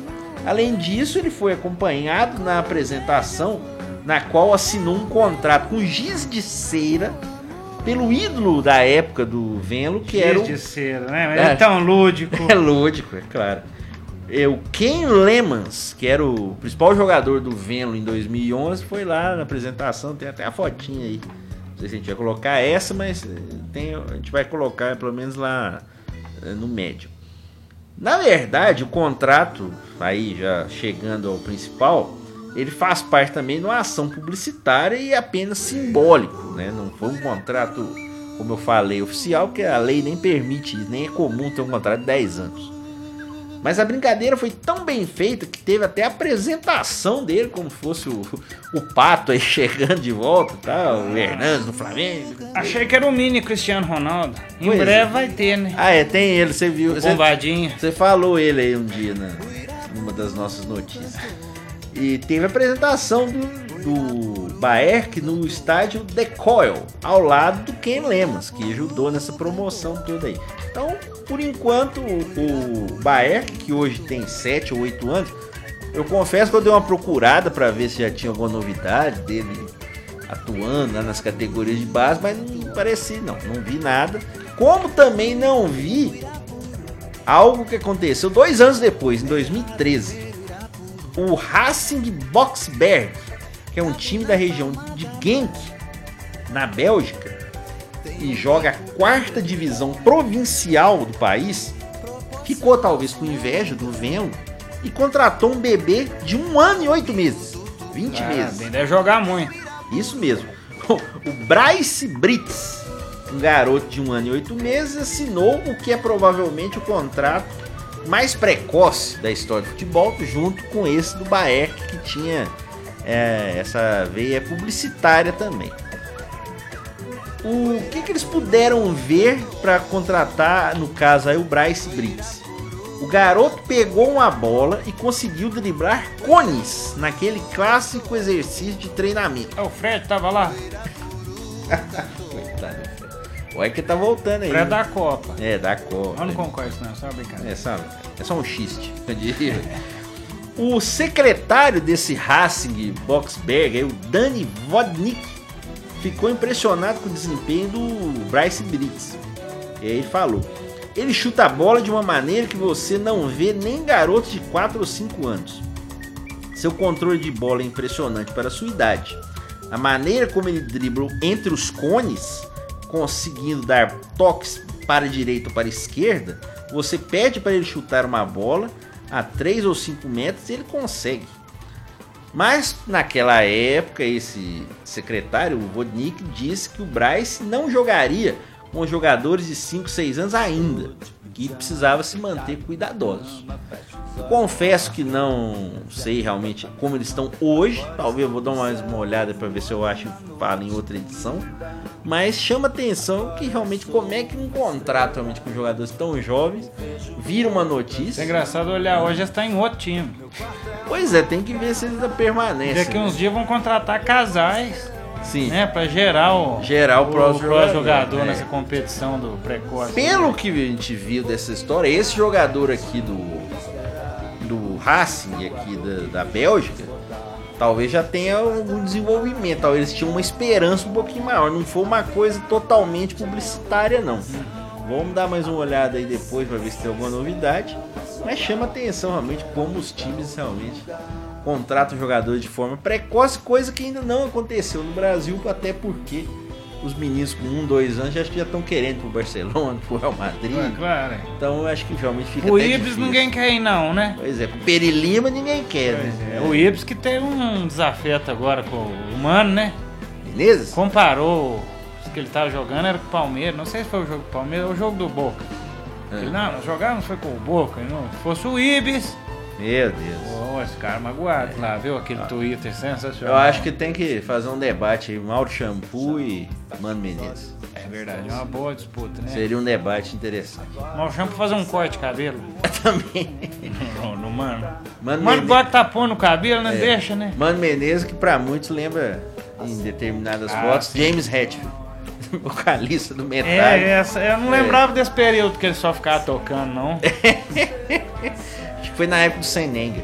[SPEAKER 4] Além disso, ele foi acompanhado na apresentação na qual assinou um contrato com giz de cera pelo ídolo da época do Venlo, que era o
[SPEAKER 1] de cera, né?
[SPEAKER 4] É.
[SPEAKER 1] É tão lúdico. (laughs)
[SPEAKER 4] é lúdico, é claro. O Ken Lemans, que era o principal jogador do Venlo em 2011, foi lá na apresentação, tem até a fotinha aí. Não sei se a gente vai colocar essa, mas eh, tem, a gente vai colocar pelo menos lá eh, no médio. Na verdade, o contrato, aí já chegando ao principal, ele faz parte também de uma ação publicitária e apenas simbólico, né? Não foi um contrato, como eu falei, oficial, porque a lei nem permite nem é comum ter um contrato de 10 anos. Mas a brincadeira foi tão bem feita que teve até a apresentação dele, como fosse o, o Pato aí (laughs) chegando de volta, tá? o Hernandes no Flamengo.
[SPEAKER 1] Achei que era o mini Cristiano Ronaldo. Em
[SPEAKER 4] Pois
[SPEAKER 1] breve
[SPEAKER 4] é.
[SPEAKER 1] vai ter, né?
[SPEAKER 4] Ah, é, tem ele, você viu. Você,
[SPEAKER 1] Bombadinha.
[SPEAKER 4] você falou ele aí um dia na, numa das nossas notícias. E teve a apresentação do, do Baerk no estádio The Coil, ao lado do Ken Lemas, que ajudou nessa promoção toda aí. Então, por enquanto, o, Baerk, que hoje tem 7 ou 8 anos, eu confesso que eu dei uma procurada para ver se já tinha alguma novidade dele atuando nas categorias de base, mas não parecia não, não vi nada. Como também não vi algo que aconteceu dois anos depois, em 2013. O Racing Boxberg, que é um time da região de Genk, na Bélgica, e joga a quarta divisão provincial do país, ficou talvez com inveja do Venlo e contratou um bebê de um ano e oito meses. 20
[SPEAKER 1] Ah,
[SPEAKER 4] meses.
[SPEAKER 1] bem, deve jogar muito.
[SPEAKER 4] Isso mesmo. (laughs) O Bryce Brits, um garoto de um ano e oito meses, assinou o que é provavelmente o contrato mais precoce da história do futebol, junto com esse do Baek, que tinha é, essa veia publicitária também. O que, que eles puderam ver para contratar, no caso aí, o Bryce Brits? O garoto pegou uma bola e conseguiu driblar cones naquele clássico exercício de treinamento.
[SPEAKER 1] É, o Fred tava lá. (laughs)
[SPEAKER 4] Coitado. Olha que tá voltando aí.
[SPEAKER 1] Fred
[SPEAKER 4] né?
[SPEAKER 1] da Copa.
[SPEAKER 4] É, da Copa.
[SPEAKER 1] Eu não concordo com isso, não. Só uma brincadeira.
[SPEAKER 4] É, sabe? É só um xiste, eu diria. O secretário desse Racing Boxberg, o Dani Vodnik, ficou impressionado com o desempenho do Bryce Brits. E aí ele falou: ele chuta a bola de uma maneira que você não vê nem garotos de 4 ou 5 anos. Seu controle de bola é impressionante para a sua idade. A maneira como ele dribla entre os cones, conseguindo dar toques para a direita ou para a esquerda, você pede para ele chutar uma bola a 3 ou 5 metros ele consegue. Mas naquela época, esse secretário, o Vodnik, disse que o Bryce não jogaria com jogadores de 5, 6 anos ainda, que precisava se manter cuidadoso. Eu confesso que não sei realmente como eles estão hoje, talvez eu vou dar mais uma olhada para ver se eu acho que fala em outra edição, mas chama atenção que realmente como é que um contrato realmente com jogadores tão jovens vira uma
[SPEAKER 1] Isso é
[SPEAKER 4] notícia.
[SPEAKER 1] engraçado olhar hoje, está em outro time.
[SPEAKER 4] Pois é, tem que ver se eles permanecem.
[SPEAKER 1] Daqui uns
[SPEAKER 4] né?
[SPEAKER 1] dias vão contratar casais,
[SPEAKER 4] Sim.
[SPEAKER 1] né? Pra gerar o,
[SPEAKER 4] Gerar o próximo jogador,
[SPEAKER 1] jogador
[SPEAKER 4] né?
[SPEAKER 1] nessa competição do precoce.
[SPEAKER 4] Pelo que a gente viu dessa história, esse jogador aqui do do Racing aqui da, da Bélgica, talvez já tenha algum desenvolvimento, talvez eles tinham uma esperança um pouquinho maior, não foi uma coisa totalmente publicitária não. Vamos dar mais uma olhada aí depois para ver se tem alguma novidade, mas chama atenção realmente como os times realmente contrata o jogador de forma precoce, coisa que ainda não aconteceu no Brasil, até porque os meninos com um, dois anos já, acho que já estão querendo pro Barcelona, pro Real Madrid.
[SPEAKER 1] É, claro. é.
[SPEAKER 4] Então eu acho que realmente fica
[SPEAKER 1] O Ibis ninguém quer ir não, né?
[SPEAKER 4] Pois é, pro Perilima ninguém quer,
[SPEAKER 1] Pois
[SPEAKER 4] né?
[SPEAKER 1] é. O Ibis que teve um desafeto agora com o Mano, né?
[SPEAKER 4] Menezes?
[SPEAKER 1] Comparou que ele tava jogando era com o Palmeiras. Não sei se foi o jogo do Palmeiras ou o jogo do Boca.
[SPEAKER 4] É.
[SPEAKER 1] Ele, não, nós jogávamos foi com o Boca. Não. Se fosse o Ibis.
[SPEAKER 4] Meu Deus.
[SPEAKER 1] Ô, esse cara magoado lá, viu? Aquele Twitter sensacional.
[SPEAKER 4] Eu acho que tem que fazer um debate aí, Mauro Shampoo e Mano Menezes.
[SPEAKER 1] É verdade, é uma boa disputa, né?
[SPEAKER 4] Seria um debate interessante.
[SPEAKER 1] Chamamos pra fazer um corte de cabelo. (laughs)
[SPEAKER 4] Também.
[SPEAKER 1] No, no mano.
[SPEAKER 4] Mano
[SPEAKER 1] Mano,
[SPEAKER 4] Menezes.
[SPEAKER 1] bota tapão no cabelo, né?
[SPEAKER 4] É.
[SPEAKER 1] Deixa, né?
[SPEAKER 4] Mano Menezes, que pra muitos lembra, em determinadas
[SPEAKER 1] Ah,
[SPEAKER 4] fotos,
[SPEAKER 1] sim.
[SPEAKER 4] James Hetfield, (laughs) vocalista do Metallica.
[SPEAKER 1] É, essa, eu não lembrava desse período que ele só ficava tocando, não. (laughs)
[SPEAKER 4] Acho que foi na época do Senenger.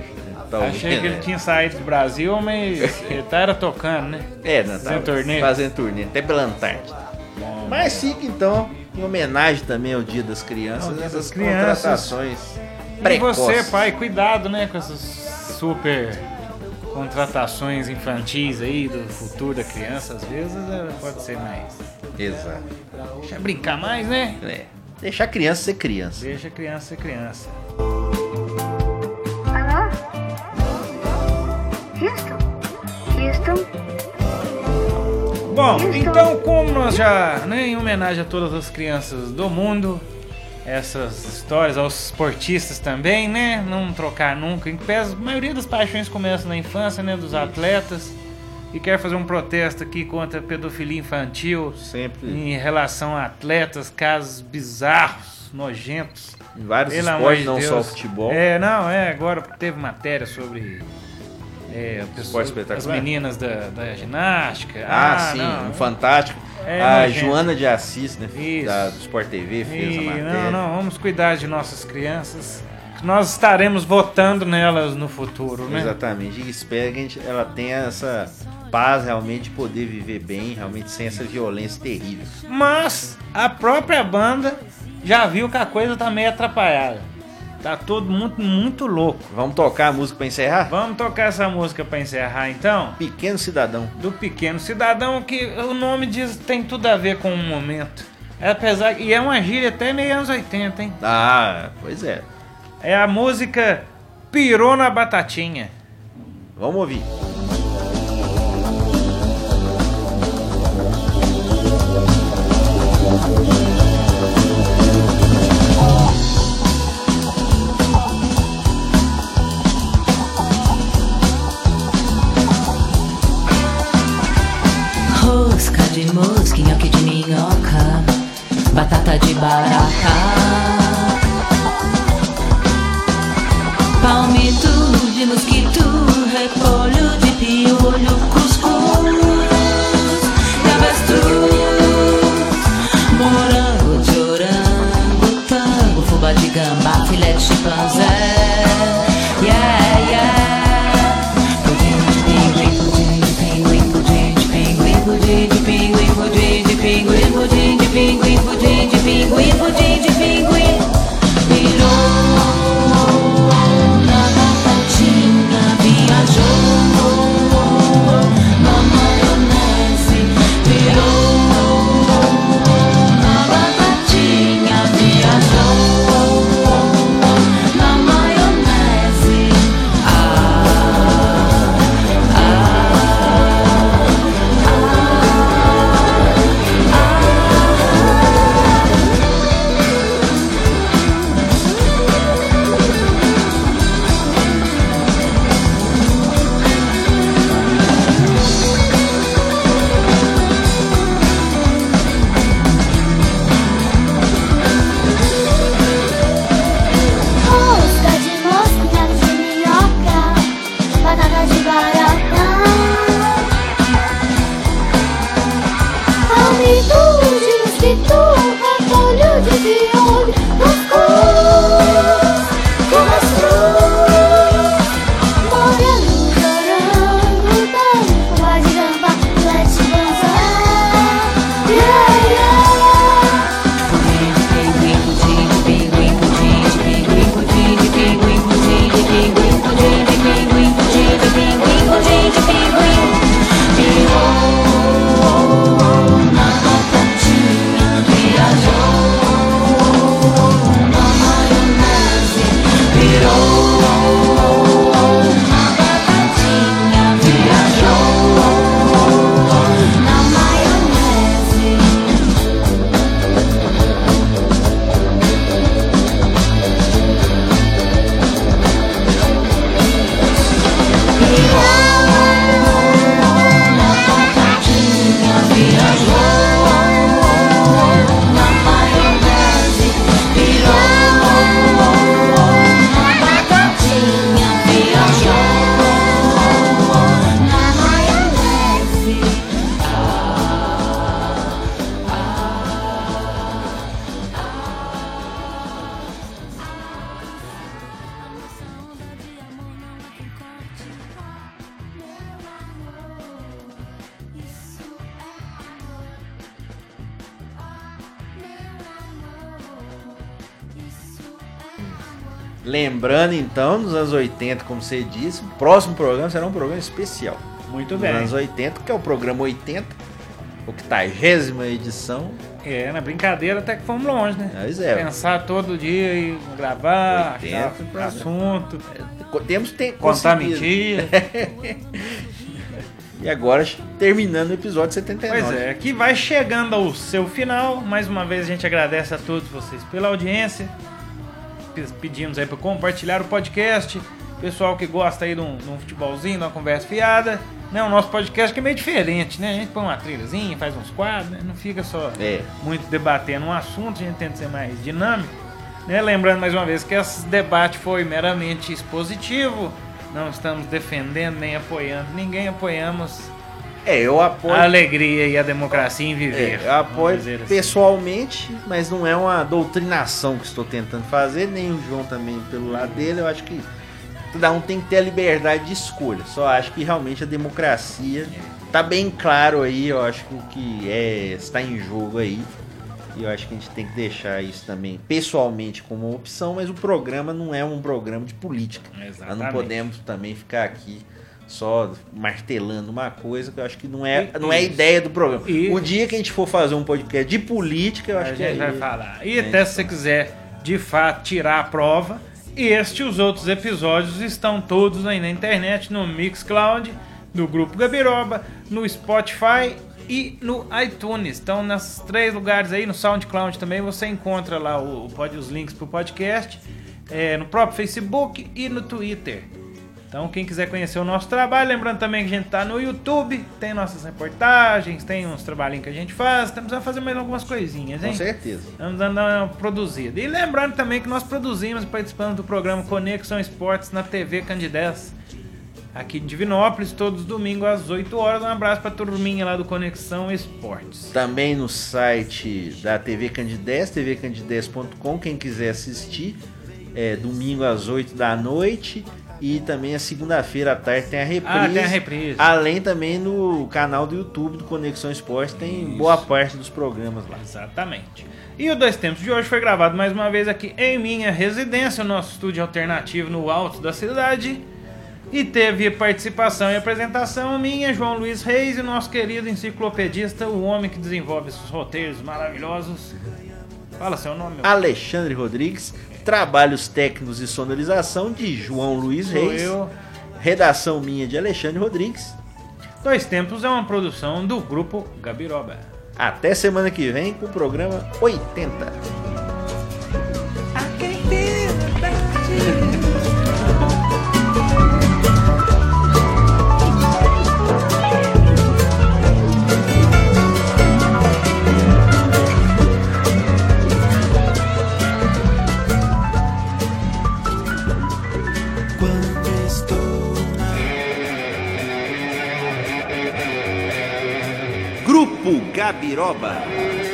[SPEAKER 4] talvez,
[SPEAKER 1] Achei que ele
[SPEAKER 4] né?
[SPEAKER 1] tinha saído do Brasil, mas ele tá era tocando, né?
[SPEAKER 4] É, não,
[SPEAKER 1] Fazendo
[SPEAKER 4] tava
[SPEAKER 1] turnê.
[SPEAKER 4] Fazendo turnê, até pela Antártida.
[SPEAKER 1] Bom,
[SPEAKER 4] Mas fica então, em homenagem também ao Dia das Crianças,
[SPEAKER 1] Dia
[SPEAKER 4] essas
[SPEAKER 1] das Crianças.
[SPEAKER 4] contratações
[SPEAKER 1] E
[SPEAKER 4] precoces.
[SPEAKER 1] você, pai, cuidado, né, com essas super contratações infantis aí do futuro da criança, às vezes é, pode ser mais.
[SPEAKER 4] Exato.
[SPEAKER 1] Deixa brincar mais, né?
[SPEAKER 4] É. Deixar a criança ser criança.
[SPEAKER 1] Deixa a criança ser criança.
[SPEAKER 3] Houston? Houston?
[SPEAKER 1] Bom, então como nós já, né, em homenagem a todas as crianças do mundo, essas histórias aos esportistas também, né, não trocar nunca, em pese, a maioria das paixões começam na infância, né, dos atletas, e quero fazer um protesto aqui contra a pedofilia infantil
[SPEAKER 4] Sempre
[SPEAKER 1] em relação a atletas, casos bizarros, nojentos.
[SPEAKER 4] em vários
[SPEAKER 1] Pelo
[SPEAKER 4] esportes,
[SPEAKER 1] de
[SPEAKER 4] não só futebol.
[SPEAKER 1] É, não, é, agora teve matéria sobre é, as
[SPEAKER 4] espetacular.
[SPEAKER 1] meninas da, da ginástica.
[SPEAKER 4] Ah, sim,
[SPEAKER 1] não,
[SPEAKER 4] um fantástico.
[SPEAKER 1] É
[SPEAKER 4] a
[SPEAKER 1] nojento.
[SPEAKER 4] Joana de Assis, né?
[SPEAKER 1] Isso.
[SPEAKER 4] Da, do Sport TV, fez a
[SPEAKER 1] E,
[SPEAKER 4] matéria.
[SPEAKER 1] não, não, vamos cuidar de nossas crianças. Nós estaremos votando nelas no futuro, né?
[SPEAKER 4] Exatamente. E espero que a gente, ela tenha essa paz realmente de poder viver bem, realmente sem essa violência terrível.
[SPEAKER 1] Mas a própria banda já viu que a coisa tá meio atrapalhada. Tá todo mundo muito louco.
[SPEAKER 4] Vamos tocar a música pra encerrar?
[SPEAKER 1] Vamos tocar essa música pra encerrar então?
[SPEAKER 4] Pequeno Cidadão.
[SPEAKER 1] do pequeno cidadão que o nome diz tem tudo a ver com o momento. É, Apesar e é uma gíria até meio anos 80, hein?
[SPEAKER 4] Ah, pois é.
[SPEAKER 1] É a música Pirou na Batatinha.
[SPEAKER 4] Vamos ouvir.
[SPEAKER 9] Batata de barata, palmito de mosquito,
[SPEAKER 4] 80, como você disse, o próximo programa será um programa especial.
[SPEAKER 1] Muito
[SPEAKER 4] Nos
[SPEAKER 1] bem.
[SPEAKER 4] anos 80, que é o programa 80, 80 edição.
[SPEAKER 1] É, na brincadeira até que fomos longe, né?
[SPEAKER 4] Pois é.
[SPEAKER 1] Pensar todo dia e gravar,
[SPEAKER 4] 80
[SPEAKER 1] achar assunto,
[SPEAKER 4] Temos tem
[SPEAKER 1] contar mentira. (laughs)
[SPEAKER 4] E agora terminando o episódio 79.
[SPEAKER 1] Pois é, que vai chegando ao seu final. Mais uma vez a gente agradece a todos vocês pela audiência. Pe- Pedimos aí para compartilhar o podcast. Pessoal que gosta aí de um, de um futebolzinho, de uma conversa fiada. Né, o nosso podcast que é meio diferente, né? A gente põe uma trilhazinha, faz uns quadros, né? não fica só
[SPEAKER 4] É.
[SPEAKER 1] muito debatendo um assunto, a gente tenta ser mais dinâmico. Né? Lembrando mais uma vez que esse debate foi meramente expositivo. Não estamos defendendo nem apoiando ninguém, apoiamos
[SPEAKER 4] É, eu apoio.
[SPEAKER 1] a alegria e a democracia em viver.
[SPEAKER 4] É, eu apoio
[SPEAKER 1] assim.
[SPEAKER 4] pessoalmente, mas não é uma doutrinação que estou tentando fazer, nem o João também pelo lado dele. Eu acho que cada um tem que ter a liberdade de escolha. Só acho que realmente a democracia tá bem claro aí. Eu acho que o que é está em jogo aí. E eu acho que a gente tem que deixar isso também pessoalmente como uma opção, mas o programa não é um programa de política. Nós não
[SPEAKER 1] Exatamente.
[SPEAKER 4] podemos também ficar aqui só martelando uma coisa que eu acho que não é, não é a
[SPEAKER 1] isso.
[SPEAKER 4] ideia do programa.
[SPEAKER 1] E-
[SPEAKER 4] O dia que a gente for fazer um podcast de política, eu
[SPEAKER 1] A
[SPEAKER 4] acho que
[SPEAKER 1] gente
[SPEAKER 4] aí-
[SPEAKER 1] vai falar. E
[SPEAKER 4] É,
[SPEAKER 1] até se você quiser, de fato, tirar a prova, este e os outros episódios estão todos aí na internet, no Mixcloud, no Grupo Gabiroba, no Spotify e no iTunes. Então, nesses três lugares aí, no SoundCloud também, você encontra lá o, os links para o podcast, é, no próprio Facebook e no Twitter. Então, quem quiser conhecer o nosso trabalho, lembrando também que a gente tá no YouTube, tem nossas reportagens, tem uns trabalhinhos que a gente faz, estamos a fazer mais algumas coisinhas, hein?
[SPEAKER 4] Com certeza.
[SPEAKER 1] Estamos dando uma produzida. E lembrando também que nós produzimos e participamos do programa Conexão Esportes na TV Candidez, aqui de Divinópolis, todos os domingos às 8 horas. Um abraço pra turminha lá do Conexão Esportes.
[SPEAKER 4] Também no site da TV Candidez, tvcandidez.com, quem quiser assistir, é domingo às 8 da noite. E também a segunda-feira à tarde tem a reprise.
[SPEAKER 1] Ah, tem a reprise.
[SPEAKER 4] Além também no canal do YouTube do Conexão Esportes, tem boa parte dos programas lá.
[SPEAKER 1] Exatamente. E o Dois Tempos de hoje foi gravado mais uma vez aqui em minha residência, o nosso estúdio alternativo no alto da cidade. E teve participação e apresentação minha, João Luiz Reis, e nosso querido enciclopedista, o homem que desenvolve esses roteiros maravilhosos. Fala seu nome.
[SPEAKER 4] Alexandre Rodrigues, trabalhos técnicos e sonorização de João Luiz
[SPEAKER 1] Sou
[SPEAKER 4] Reis,
[SPEAKER 1] eu.
[SPEAKER 4] redação minha de Alexandre Rodrigues.
[SPEAKER 1] Dois Tempos é uma produção do grupo Gabiroba.
[SPEAKER 4] Até semana que vem com o programa 80. Gabiroba.